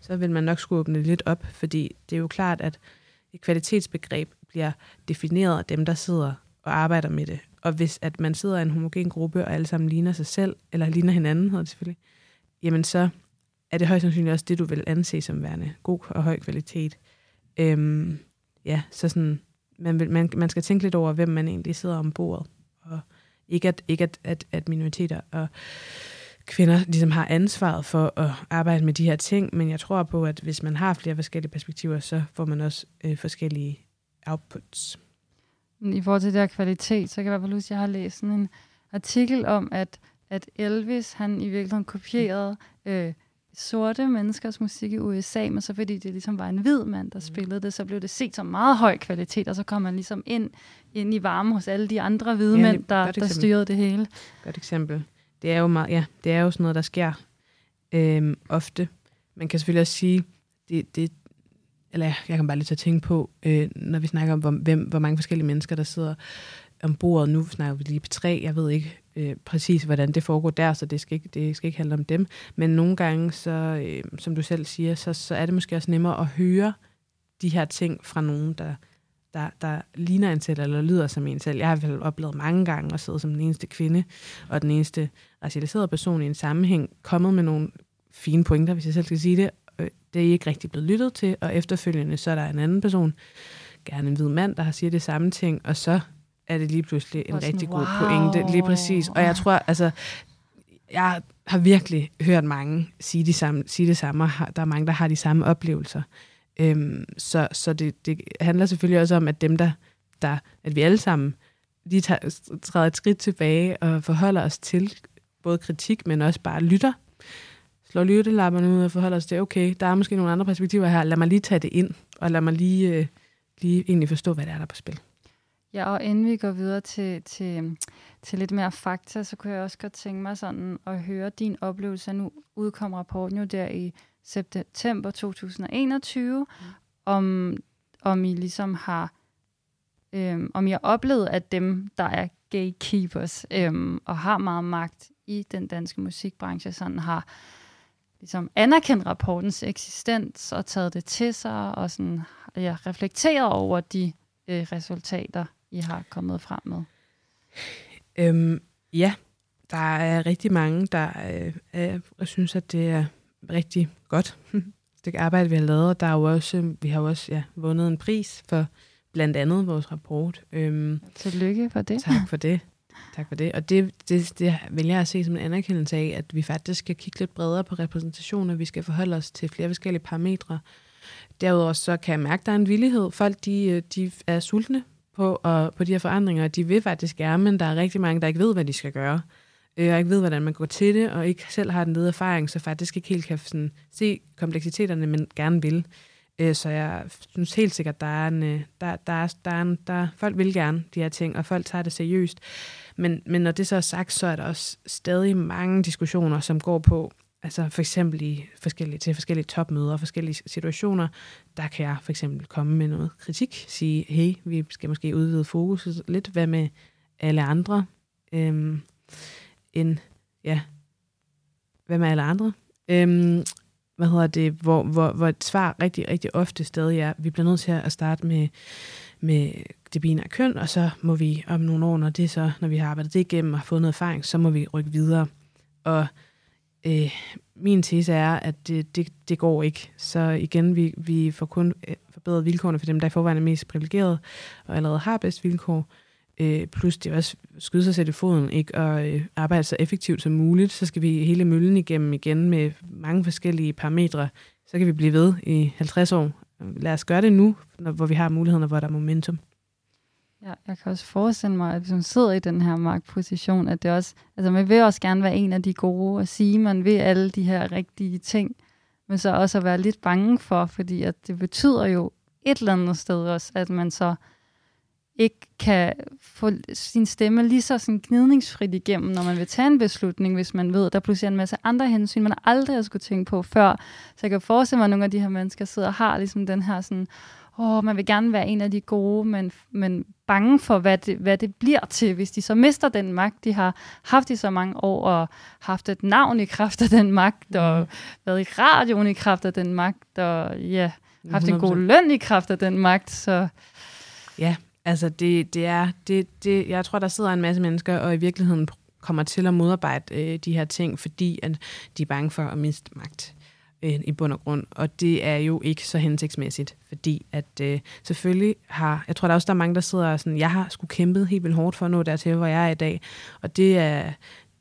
Speaker 2: så vil man nok skulle åbne lidt op, fordi det er jo klart, at et kvalitetsbegreb bliver defineret af dem, der sidder og arbejder med det. Og hvis at man sidder i en homogen gruppe, og alle sammen ligner sig selv, eller ligner hinanden, hedder det selvfølgelig, jamen så er det højst sandsynligt også det, du vil anse som værende god og høj kvalitet. Øhm, ja, så sådan, man, vil, man, man skal tænke lidt over, hvem man egentlig sidder om bordet. Og ikke at, ikke at, at, at minoriteter og kvinder ligesom har ansvaret for at arbejde med de her ting, men jeg tror på, at hvis man har flere forskellige perspektiver, så får man også øh, forskellige outputs.
Speaker 1: I forhold til det her kvalitet, så kan jeg i hvert fald huske, at jeg har læst sådan en artikel om, at, at Elvis, han i virkeligheden kopierede øh, sorte menneskers musik i USA, men så fordi det ligesom var en hvid mand, der mm. spillede det, så blev det set som meget høj kvalitet, og så kom man ligesom ind, ind i varme hos alle de andre hvide ja, mænd, der, der styrede det hele.
Speaker 2: Godt eksempel. Det er jo meget, ja, det er jo sådan noget, der sker øhm, ofte. Man kan selvfølgelig også sige, det, det, eller jeg kan bare lige tage tænke på, øh, når vi snakker om, hvor, hvem, hvor mange forskellige mennesker, der sidder om bordet. Nu snakker vi lige på tre. Jeg ved ikke øh, præcis, hvordan det foregår der, så det skal, ikke, det skal ikke handle om dem. Men nogle gange, så, øh, som du selv siger, så, så er det måske også nemmere at høre de her ting fra nogen, der, der, der ligner en selv, eller lyder som en selv. Jeg har i hvert fald oplevet mange gange at sidde som den eneste kvinde, og den eneste racialiserede person i en sammenhæng, kommet med nogle fine pointer, hvis jeg selv skal sige det, det er ikke rigtig blevet lyttet til, og efterfølgende så er der en anden person, gerne en hvid mand, der har siger det samme ting, og så er det lige pludselig en sådan, rigtig god wow. pointe, lige præcis. Og jeg tror, altså, jeg har virkelig hørt mange sige, de samme, sige det samme, og der er mange, der har de samme oplevelser. Øhm, så så det, det handler selvfølgelig også om, at dem, der, der at vi alle sammen lige tager, træder et skridt tilbage og forholder os til både kritik, men også bare lytter slår lyttelapperne ud og forholder os til, okay, der er måske nogle andre perspektiver her, lad mig lige tage det ind, og lad mig lige, øh, lige egentlig forstå, hvad det er, der er på spil.
Speaker 1: Ja, og inden vi går videre til, til, til lidt mere fakta, så kunne jeg også godt tænke mig sådan at høre din oplevelse. Nu udkom rapporten jo der i september 2021, mm. om, om I ligesom har øhm, om I har oplevet, at dem, der er gatekeepers øhm, og har meget magt i den danske musikbranche, sådan har ligesom anerkendt rapportens eksistens og taget det til sig og sådan, ja, reflekteret over de øh, resultater, I har kommet frem med?
Speaker 2: Øhm, ja, der er rigtig mange, der øh, er, synes, at det er rigtig godt det arbejde, vi har lavet. Der er jo også, vi har jo også ja, vundet en pris for blandt andet vores rapport. Øhm,
Speaker 1: Tillykke for det.
Speaker 2: Tak for det. Tak for det. Og det, det, det vil jeg se som en anerkendelse af, at vi faktisk skal kigge lidt bredere på repræsentation, og vi skal forholde os til flere forskellige parametre. Derudover så kan jeg mærke, at der er en villighed. Folk de, øh, de er sultne på, og, på de her forandringer, de vil faktisk gerne, men der er rigtig mange, der ikke ved, hvad de skal gøre øh, og ikke ved, hvordan man går til det, og ikke selv har den lede erfaring, så faktisk ikke helt kan sådan, se kompleksiteterne, men gerne vil. Øh, så jeg synes helt sikkert, der er en, øh, der, der, er, der, er en, der, folk vil gerne de her ting, og folk tager det seriøst. Men, men når det så er sagt, så er der også stadig mange diskussioner, som går på, altså for eksempel i forskellige, til forskellige topmøder og forskellige situationer, der kan jeg for eksempel komme med noget kritik, sige, hey, vi skal måske udvide fokuset lidt, hvad med alle andre? Øhm, end, ja, hvad med alle andre? Øhm, hvad hedder det, hvor, hvor, hvor et svar rigtig, rigtig ofte stadig er, vi bliver nødt til at starte med, med det binære køn, og så må vi om nogle år, når, det så, når vi har arbejdet det igennem og fået noget erfaring, så må vi rykke videre. Og øh, min tese er, at det, det, det går ikke. Så igen, vi, vi får kun øh, forbedret vilkårene for dem, der i forvejen er mest privilegeret og allerede har bedst vilkår. Øh, plus det er også skyde sig selv i foden, ikke? og øh, arbejde så effektivt som muligt. Så skal vi hele møllen igennem igen med mange forskellige parametre. Så kan vi blive ved i 50 år. Øh, lad os gøre det nu, når, hvor vi har muligheden, og hvor der er momentum.
Speaker 1: Ja, jeg kan også forestille mig, at hvis man sidder i den her magtposition, at det også, altså man vil også gerne være en af de gode og sige, at man vil alle de her rigtige ting, men så også at være lidt bange for, fordi at det betyder jo et eller andet sted også, at man så ikke kan få sin stemme lige så sådan gnidningsfrit igennem, når man vil tage en beslutning, hvis man ved, at der pludselig er en masse andre hensyn, man aldrig har skulle tænke på før. Så jeg kan forestille mig, at nogle af de her mennesker sidder og har ligesom den her sådan, åh, man vil gerne være en af de gode, men, men bange for, hvad det, hvad det bliver til, hvis de så mister den magt, de har haft i så mange år, og haft et navn i kraft af den magt, og mm. været i radioen i kraft af den magt, og ja, haft 100%. en god løn i kraft af den magt, så...
Speaker 2: Ja, Altså, det, det er, det, det, jeg tror, der sidder en masse mennesker, og i virkeligheden kommer til at modarbejde øh, de her ting, fordi at de er bange for at miste magt øh, i bund og grund. Og det er jo ikke så hensigtsmæssigt, fordi at øh, selvfølgelig har, jeg tror der også, der er mange, der sidder sådan, jeg har skulle kæmpet helt vildt hårdt for at nå dertil, hvor jeg er i dag. Og det er,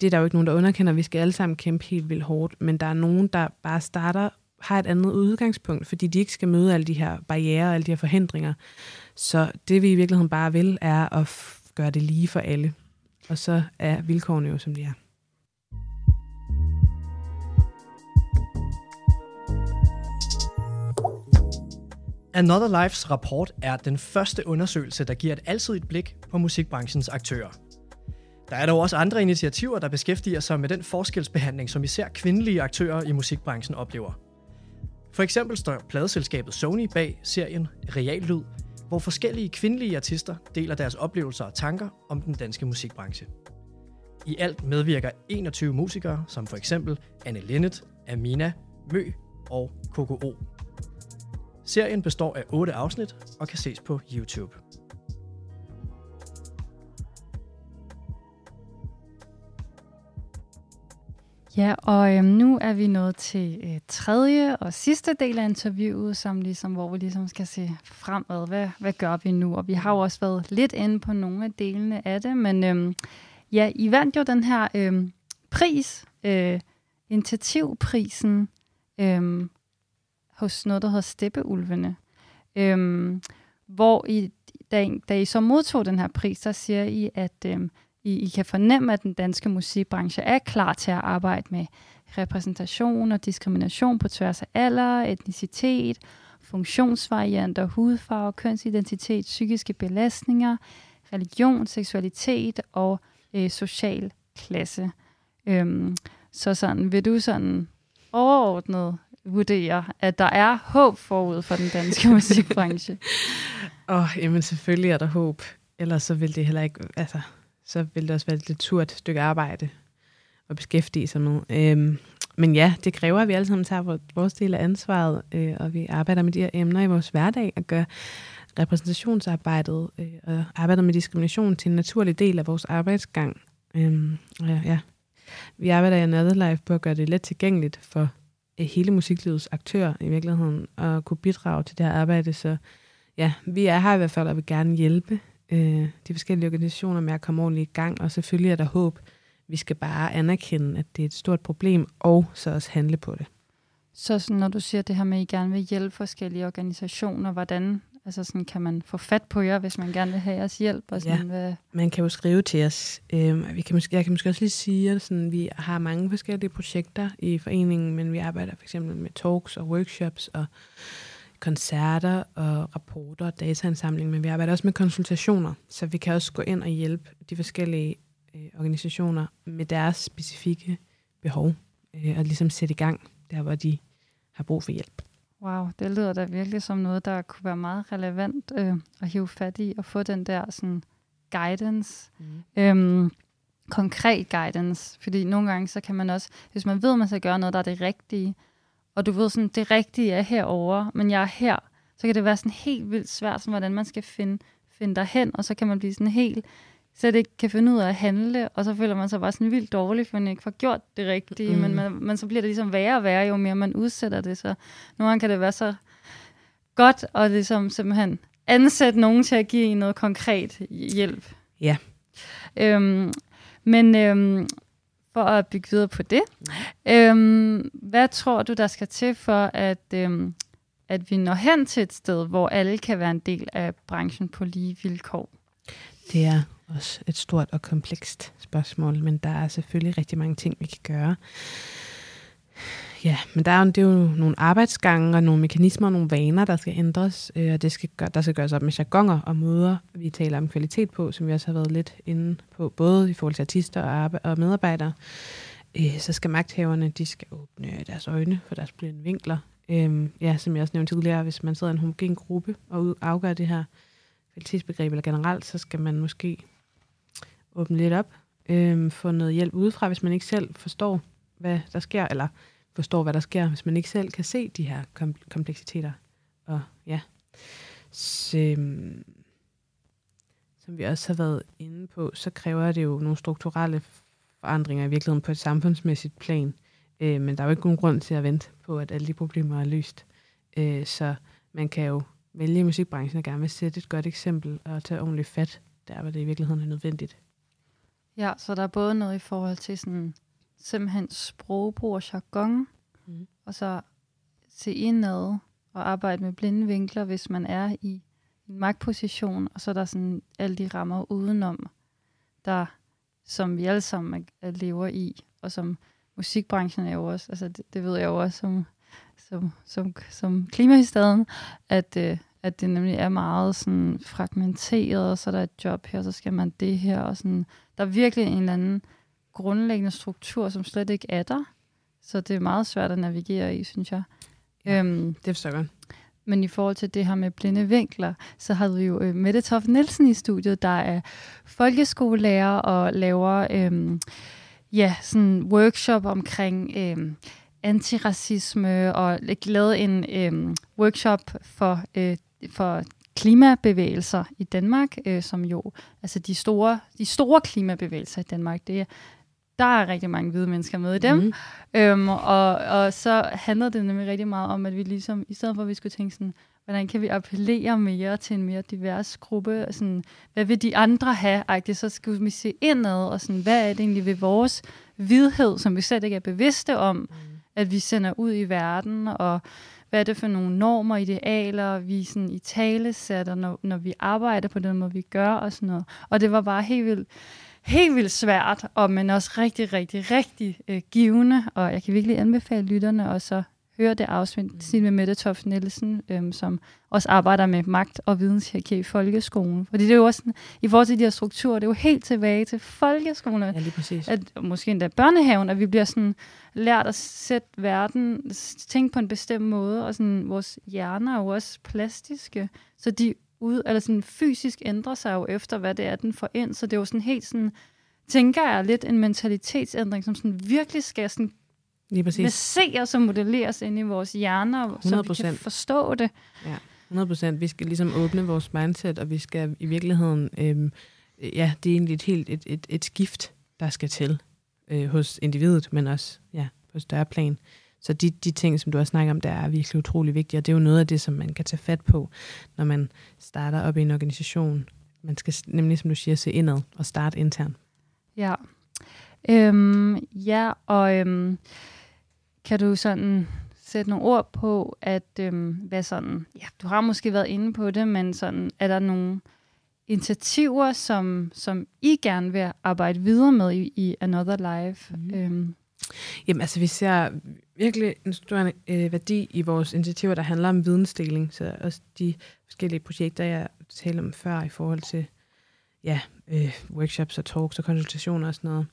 Speaker 2: det er der jo ikke nogen, der underkender. Vi skal alle sammen kæmpe helt vildt hårdt, men der er nogen, der bare starter har et andet udgangspunkt, fordi de ikke skal møde alle de her barriere, alle de her forhindringer. Så det vi i virkeligheden bare vil, er at gøre det lige for alle. Og så er vilkårene jo, som de er.
Speaker 3: Another Lives rapport er den første undersøgelse, der giver et alsidigt blik på musikbranchens aktører. Der er dog også andre initiativer, der beskæftiger sig med den forskelsbehandling, som især kvindelige aktører i musikbranchen oplever. For eksempel står pladeselskabet Sony bag serien Reallyd, hvor forskellige kvindelige artister deler deres oplevelser og tanker om den danske musikbranche. I alt medvirker 21 musikere, som for eksempel Anne Linnet, Amina, Mø og KKO. Serien består af 8 afsnit og kan ses på YouTube.
Speaker 1: Ja, og øhm, nu er vi nået til øh, tredje og sidste del af interviewet, som ligesom, hvor vi ligesom skal se fremad. Hvad, hvad gør vi nu? Og vi har jo også været lidt inde på nogle af delene af det, men øhm, ja, I vandt jo den her øhm, pris, øh, initiativprisen, øhm, hos noget, der hedder Steppeulvene. Øhm, hvor I, da, da I så modtog den her pris, så siger I, at øhm, i, I kan fornemme, at den danske musikbranche er klar til at arbejde med repræsentation og diskrimination på tværs af alder, etnicitet, funktionsvarianter, hudfarve, kønsidentitet, psykiske belastninger, religion, seksualitet og øh, social klasse. Øhm, så sådan, vil du sådan overordnet vurdere, at der er håb forud for den danske musikbranche?
Speaker 2: Åh, oh, jamen selvfølgelig er der håb. Ellers så vil det heller ikke, altså, så vil det også være et lidt surt stykke arbejde at beskæftige sig med. Øhm, men ja, det kræver, at vi alle sammen tager vores del af ansvaret, øh, og vi arbejder med de her emner i vores hverdag og gør repræsentationsarbejdet øh, og arbejder med diskrimination til en naturlig del af vores arbejdsgang. Øhm, ja, ja. Vi arbejder i Another Life på at gøre det let tilgængeligt for øh, hele musiklivets aktører i virkeligheden at kunne bidrage til det her arbejde. Så ja, vi er her i hvert fald og vil gerne hjælpe øh, de forskellige organisationer med at komme ordentligt i gang, og selvfølgelig er der håb. Vi skal bare anerkende, at det er et stort problem, og så også handle på det.
Speaker 1: Så sådan, når du siger det her med, at I gerne vil hjælpe forskellige organisationer, hvordan altså sådan, kan man få fat på jer, hvis man gerne vil have jeres hjælp? Og sådan,
Speaker 2: ja,
Speaker 1: hvad...
Speaker 2: man kan jo skrive til os. Øh, vi kan måske, jeg kan måske også lige sige, at sådan, vi har mange forskellige projekter i foreningen, men vi arbejder for eksempel med talks og workshops og koncerter og rapporter og dataansamling, men vi arbejder også med konsultationer, så vi kan også gå ind og hjælpe de forskellige øh, organisationer med deres specifikke behov, øh, og ligesom sætte i gang der, hvor de har brug for hjælp.
Speaker 1: Wow, det lyder da virkelig som noget, der kunne være meget relevant øh, at hive fat i og få den der sådan guidance. Mm. Øhm, konkret guidance, fordi nogle gange så kan man også, hvis man ved, at man skal gøre noget, der er det rigtige, og du ved sådan, det rigtige er herover, men jeg er her, så kan det være sådan helt vildt svært, sådan, hvordan man skal finde, finde dig hen, og så kan man blive sådan helt, så det ikke kan finde ud af at handle, og så føler man sig bare sådan vildt dårlig, for man ikke får gjort det rigtige, mm. men, man, men så bliver det ligesom værre og værre, jo mere man udsætter det, så nogle gange kan det være så godt at ligesom simpelthen ansætte nogen til at give en noget konkret hjælp.
Speaker 2: Ja.
Speaker 1: Øhm, men øhm, for at bygge videre på det. Øhm, hvad tror du, der skal til for, at, øhm, at vi når hen til et sted, hvor alle kan være en del af branchen på lige vilkår?
Speaker 2: Det er også et stort og komplekst spørgsmål, men der er selvfølgelig rigtig mange ting, vi kan gøre. Ja, men der er, det er jo nogle arbejdsgange og nogle mekanismer og nogle vaner, der skal ændres, øh, og det skal gøre, der skal gøres op med jargonger og måder, vi taler om kvalitet på, som vi også har været lidt inde på, både i forhold til artister og, og medarbejdere. Øh, så skal magthaverne, de skal åbne deres øjne for deres blinde vinkler. Øh, ja, som jeg også nævnte tidligere, hvis man sidder i en homogen gruppe og afgør det her kvalitetsbegreb, eller generelt, så skal man måske åbne lidt op, øh, få noget hjælp udefra, hvis man ikke selv forstår, hvad der sker, eller forstår, hvad der sker, hvis man ikke selv kan se de her kom- kompleksiteter. Og ja, så, øhm, som vi også har været inde på, så kræver det jo nogle strukturelle forandringer i virkeligheden på et samfundsmæssigt plan. Øh, men der er jo ikke nogen grund til at vente på, at alle de problemer er løst. Øh, så man kan jo vælge i musikbranchen og gerne vil sætte et godt eksempel og tage ordentligt fat, der hvor det i virkeligheden er nødvendigt.
Speaker 1: Ja, så der er både noget i forhold til sådan simpelthen sprogbrug og jargon, mm. og så se indad og arbejde med blinde vinkler, hvis man er i en magtposition, og så er der sådan alle de rammer udenom, der, som vi alle sammen er, lever i, og som musikbranchen er jo også, altså det, det ved jeg jo også som, som, som, som klimahistaden, at, øh, at det nemlig er meget sådan fragmenteret, og så er der et job her, så skal man det her, og sådan, der er virkelig en eller anden grundlæggende struktur, som slet ikke er der. Så det er meget svært at navigere i, synes jeg.
Speaker 2: Ja, øhm, det forstår jeg godt.
Speaker 1: Men i forhold til det her med blinde vinkler, så havde vi jo øh, Mette Toft Nielsen i studiet, der er folkeskolelærer og laver øh, ja, sådan workshop omkring øh, antiracisme og lavet en øh, workshop for, øh, for klimabevægelser i Danmark, øh, som jo, altså de store, de store klimabevægelser i Danmark, det er der er rigtig mange hvide mennesker med i dem. Mm. Øhm, og, og så handler det nemlig rigtig meget om, at vi ligesom, i stedet for at vi skulle tænke sådan, hvordan kan vi appellere mere til en mere divers gruppe, sådan, hvad vil de andre have, agtigt, så skulle vi se indad, og sådan, hvad er det egentlig ved vores vidhed, som vi slet ikke er bevidste om, mm. at vi sender ud i verden, og hvad er det for nogle normer, idealer, vi sådan i tale sætter, når, når vi arbejder på den måde, vi gør, og sådan noget. Og det var bare helt vildt helt vildt svært, og men også rigtig, rigtig, rigtig øh, givende, og jeg kan virkelig anbefale lytterne at så høre det afsnit med Mette Toft Nielsen, øhm, som også arbejder med magt og videnshierarki i folkeskolen. Fordi det er jo også, sådan, i forhold til de her strukturer, det er jo helt tilbage til folkeskolen.
Speaker 2: Ja, lige præcis.
Speaker 1: At, måske endda børnehaven, at vi bliver sådan lært at sætte verden, tænke på en bestemt måde, og sådan, vores hjerner er jo også plastiske, så de ud, eller sådan fysisk ændrer sig jo efter, hvad det er, den får ind. Så det er jo sådan helt sådan tænker jeg, lidt en mentalitetsændring, som sådan virkelig skal sådan
Speaker 2: Lige præcis.
Speaker 1: baseres og modelleres ind i vores hjerner, så vi kan
Speaker 2: 100%.
Speaker 1: forstå det.
Speaker 2: 100 procent. Vi skal ligesom åbne vores mindset, og vi skal i virkeligheden, øhm, ja, det er egentlig et helt et, et, et skift, der skal til øh, hos individet, men også ja, på større plan. Så de, de ting, som du har snakket om, der er virkelig utrolig vigtige, og det er jo noget af det, som man kan tage fat på, når man starter op i en organisation. Man skal nemlig, som du siger, se indad og starte internt.
Speaker 1: Ja. Øhm, ja, og øhm, kan du sådan sætte nogle ord på, at øhm, hvad sådan, ja, du har måske været inde på det, men sådan, er der nogle initiativer, som, som I gerne vil arbejde videre med i, i Another Life? Mm. Øhm,
Speaker 2: Jamen altså, vi ser virkelig en stor øh, værdi i vores initiativer, der handler om vidensdeling. Så også de forskellige projekter, jeg talte om før i forhold til ja, øh, workshops og talks og konsultationer og sådan noget.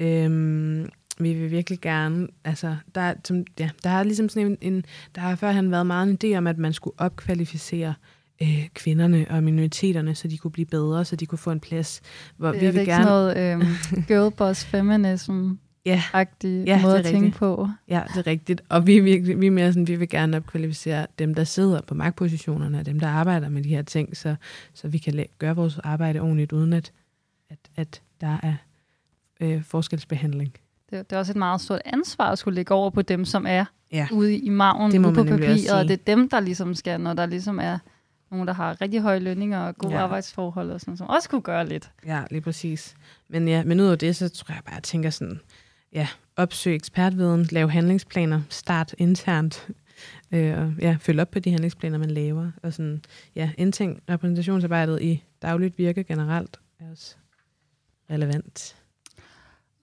Speaker 2: Øhm, vi vil virkelig gerne, altså, der, er, som, ja, der har ligesom sådan en, en, der har førhen været meget en idé om, at man skulle opkvalificere øh, kvinderne og minoriteterne, så de kunne blive bedre, så de kunne få en plads. Hvor
Speaker 1: det
Speaker 2: vi
Speaker 1: er
Speaker 2: vil
Speaker 1: ikke
Speaker 2: gerne,
Speaker 1: sådan noget øhm, girlboss feminism-agtig
Speaker 2: Ja,
Speaker 1: ja,
Speaker 2: Ja,
Speaker 1: måde at tænke på.
Speaker 2: Ja, det er rigtigt. Og vi virkelig, vi er mere sådan, vi vil gerne opkvalificere dem, der sidder på magtpositionerne, og dem, der arbejder med de her ting, så, så vi kan gøre vores arbejde ordentligt, uden at, at, at der er øh, forskelsbehandling.
Speaker 1: Det, det er også et meget stort ansvar at skulle lægge over på dem, som er
Speaker 2: Ja.
Speaker 1: ude i maven,
Speaker 2: Det
Speaker 1: ude på papiret, og det er dem, der ligesom skal, når der ligesom er nogen, der har rigtig høje lønninger og gode
Speaker 2: Ja.
Speaker 1: arbejdsforhold, og sådan, som også kunne gøre lidt.
Speaker 2: Ja, lige præcis. Men ja, men ud af det, så tror jeg bare, jeg tænker sådan, ja, opsøge ekspertviden, lave handlingsplaner, start internt, øh, og ja, følge op på de handlingsplaner, man laver, og sådan, ja, indtænk repræsentationsarbejdet i dagligt virke generelt er også relevant.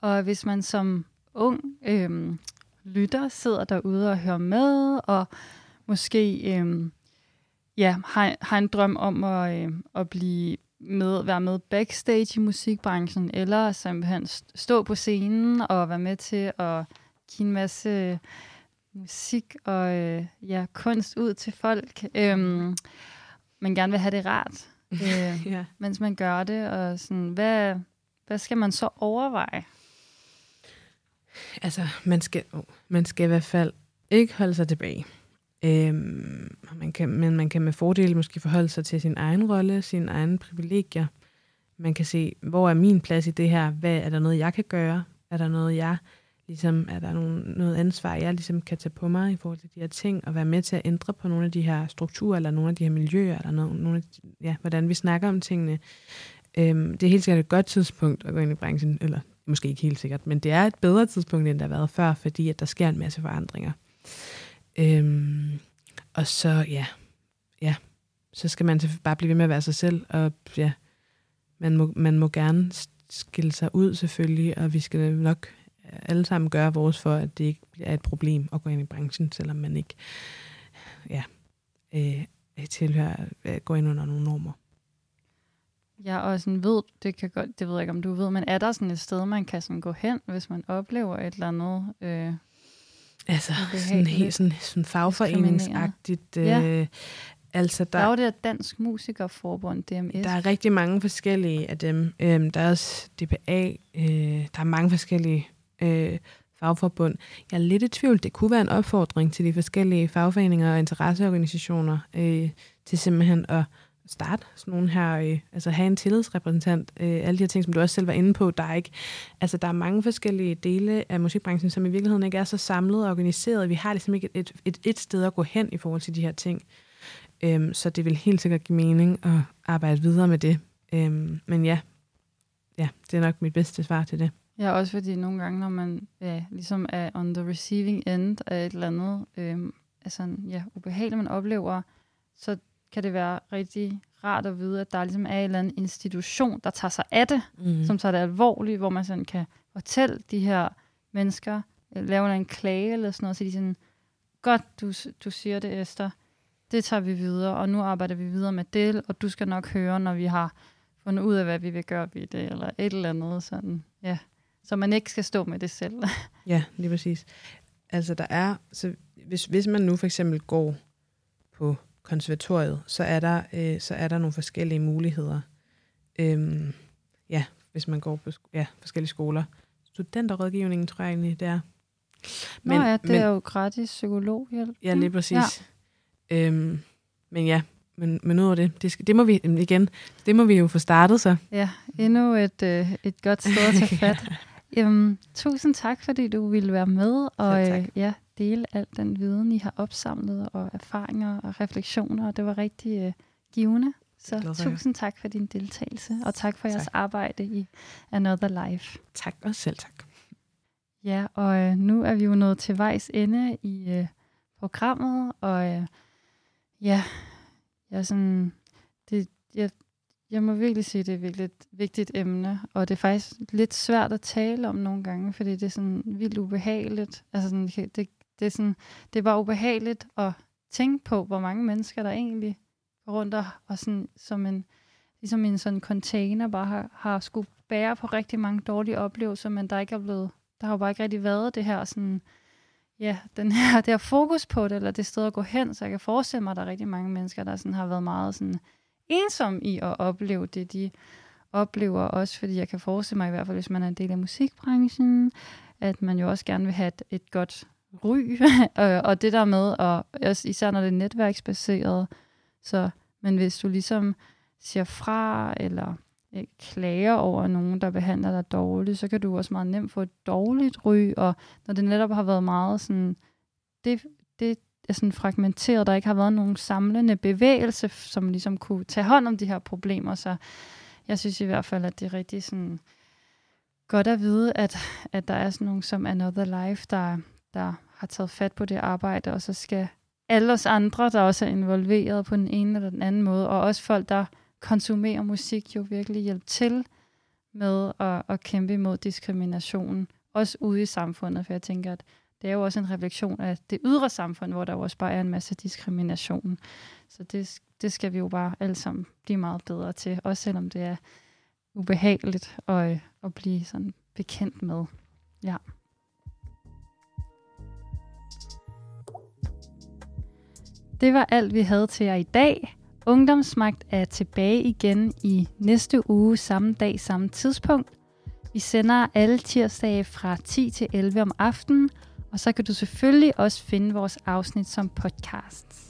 Speaker 1: Og hvis man som ung øh, lytter sidder derude og hører med, og måske øh, ja, har, har en drøm om at, øh, at blive med, være med backstage i musikbranchen, eller simpelthen st- stå på scenen og være med til at give en masse musik og øh, ja, kunst ud til folk, øhm, men gerne vil have det rart, øh,
Speaker 2: Ja.
Speaker 1: mens man gør det, og sådan, hvad, hvad skal man så overveje?
Speaker 2: Altså, man skal, oh, man skal i hvert fald ikke holde sig tilbage. Øhm, man kan, men man kan med fordel måske forholde sig til sin egen rolle, sine egne privilegier. Man kan se, hvor er min plads i det her? Hvad er der noget, jeg kan gøre? Er der noget, jeg ligesom, er der nogen, noget ansvar, jeg ligesom kan tage på mig i forhold til de her ting, og være med til at ændre på nogle af de her strukturer, eller nogle af de her miljøer, eller noget, nogle af de, ja, hvordan vi snakker om tingene. Øhm, det er helt sikkert et godt tidspunkt at gå ind i branchen, eller måske ikke helt sikkert, men det er et bedre tidspunkt, end der har været før, fordi at der sker en masse forandringer. Øhm, og så, ja, ja, så skal man bare blive ved med at være sig selv, og ja, man må, man må gerne skille sig ud selvfølgelig, og vi skal nok øh, alle sammen gøre vores for, at det ikke er et problem at gå ind i branchen, selvom man ikke ja, øh, tilhører, øh, går ind under nogle normer.
Speaker 1: Ja, og sådan ved, det kan godt, det ved jeg ikke, om du ved, men er der sådan et sted, man kan sådan gå hen, hvis man oplever et eller andet? Øh,
Speaker 2: Altså, sådan helt sådan, sådan fagforeningsagtigt.
Speaker 1: Ja.
Speaker 2: Øh, altså,
Speaker 1: der, der
Speaker 2: der,
Speaker 1: er jo det der Dansk Musikerforbund, DMS.
Speaker 2: der er rigtig mange forskellige af dem. Øhm, der er også DPA. Øh, der er mange forskellige øh, fagforbund. Jeg er lidt i tvivl. Det kunne være en opfordring til de forskellige fagforeninger og interesseorganisationer øh, til simpelthen at starte sådan nogle her, øh, altså have en tillidsrepræsentant, øh, alle de her ting, som du også selv var inde på, der er ikke, altså der er mange forskellige dele af musikbranchen, som i virkeligheden ikke er så samlet og organiseret. Vi har ligesom ikke et, et, et, sted at gå hen i forhold til de her ting. Øhm, så det vil helt sikkert give mening at arbejde videre med det. Øhm, men ja, ja, det er nok mit bedste svar til det.
Speaker 1: Ja, også fordi nogle gange, når man ja, ligesom er on the receiving end af et eller andet, øhm, altså ja, ubehageligt, man oplever, så kan det være rigtig rart at vide, at der ligesom er en eller anden institution, der tager sig af det,
Speaker 2: Mm.
Speaker 1: som tager det alvorligt, hvor man sådan kan fortælle de her mennesker, øh, lave en klage eller sådan noget, så de sådan, godt, du, du siger det, Esther, det tager vi videre, og nu arbejder vi videre med det, og du skal nok høre, når vi har fundet ud af, hvad vi vil gøre ved det, eller et eller andet sådan, ja. Så man ikke skal stå med det selv.
Speaker 2: Ja, lige præcis. Altså der er, så hvis, hvis man nu for eksempel går på konservatoriet, så er der, øh, så er der nogle forskellige muligheder. Øhm, ja, hvis man går på ja, forskellige skoler. Studenterrådgivningen, tror jeg egentlig, det er.
Speaker 1: Men, Nå ja, det men, er jo gratis psykologhjælp.
Speaker 2: Ja, lige præcis. Ja. Øhm, men ja, men, men ud af det, det, skal, det må vi igen, det må vi jo få startet så.
Speaker 1: Ja, endnu et, øh, et godt sted at tage fat. Jamen, tusind tak, fordi du ville være med og øh, ja, dele al den viden, I har opsamlet, og erfaringer og refleksioner, og det var rigtig øh, givende. Så tusind tak for din deltagelse, og tak for tak. jeres arbejde i Another Life.
Speaker 2: Tak, og selv tak.
Speaker 1: Ja, og øh, nu er vi jo nået til vejs ende i øh, programmet, og øh, ja, jeg, sådan, det, jeg, jeg må virkelig sige, det er virkelig et vigtigt emne, og det er faktisk lidt svært at tale om nogle gange, fordi det er sådan vildt ubehageligt. Altså sådan, det, det, er sådan, det var ubehageligt at tænke på, hvor mange mennesker der egentlig går rundt og, og sådan, som en, ligesom en sådan container bare har, har skulle bære på rigtig mange dårlige oplevelser, men der ikke er blevet, der har jo bare ikke rigtig været det her sådan, ja, den her, det her fokus på det, eller det sted at gå hen, så jeg kan forestille mig, at der er rigtig mange mennesker, der sådan har været meget sådan ensom i at opleve det, de oplever også, fordi jeg kan forestille mig i hvert fald, hvis man er en del af musikbranchen, at man jo også gerne vil have et, et godt ry, øh, og det der med, og især når det er netværksbaseret, så, men hvis du ligesom siger fra, eller øh, klager over nogen, der behandler dig dårligt, så kan du også meget nemt få et dårligt ry, og når det netop har været meget sådan, det, det er sådan fragmenteret, der ikke har været nogen samlende bevægelse, som ligesom kunne tage hånd om de her problemer, så jeg synes i hvert fald, at det er rigtig sådan godt at vide, at, at der er sådan nogen som Another Life, der, der har taget fat på det arbejde, og så skal alle os andre, der også er involveret på den ene eller den anden måde, og også folk, der konsumerer musik, jo virkelig hjælpe til med at, at kæmpe imod diskrimination, også ude i samfundet, for jeg tænker, at det er jo også en refleksion af det ydre samfund, hvor der jo også bare er en masse diskrimination. Så det, det skal vi jo bare alle sammen blive meget bedre til, også selvom det er ubehageligt at, øh, at blive sådan bekendt med. Ja. Det var alt, vi havde til jer i dag. Ungdomsmagt er tilbage igen i næste uge, samme dag, samme tidspunkt. Vi sender alle tirsdage fra 10 til 11 om aftenen, og så kan du selvfølgelig også finde vores afsnit som podcast.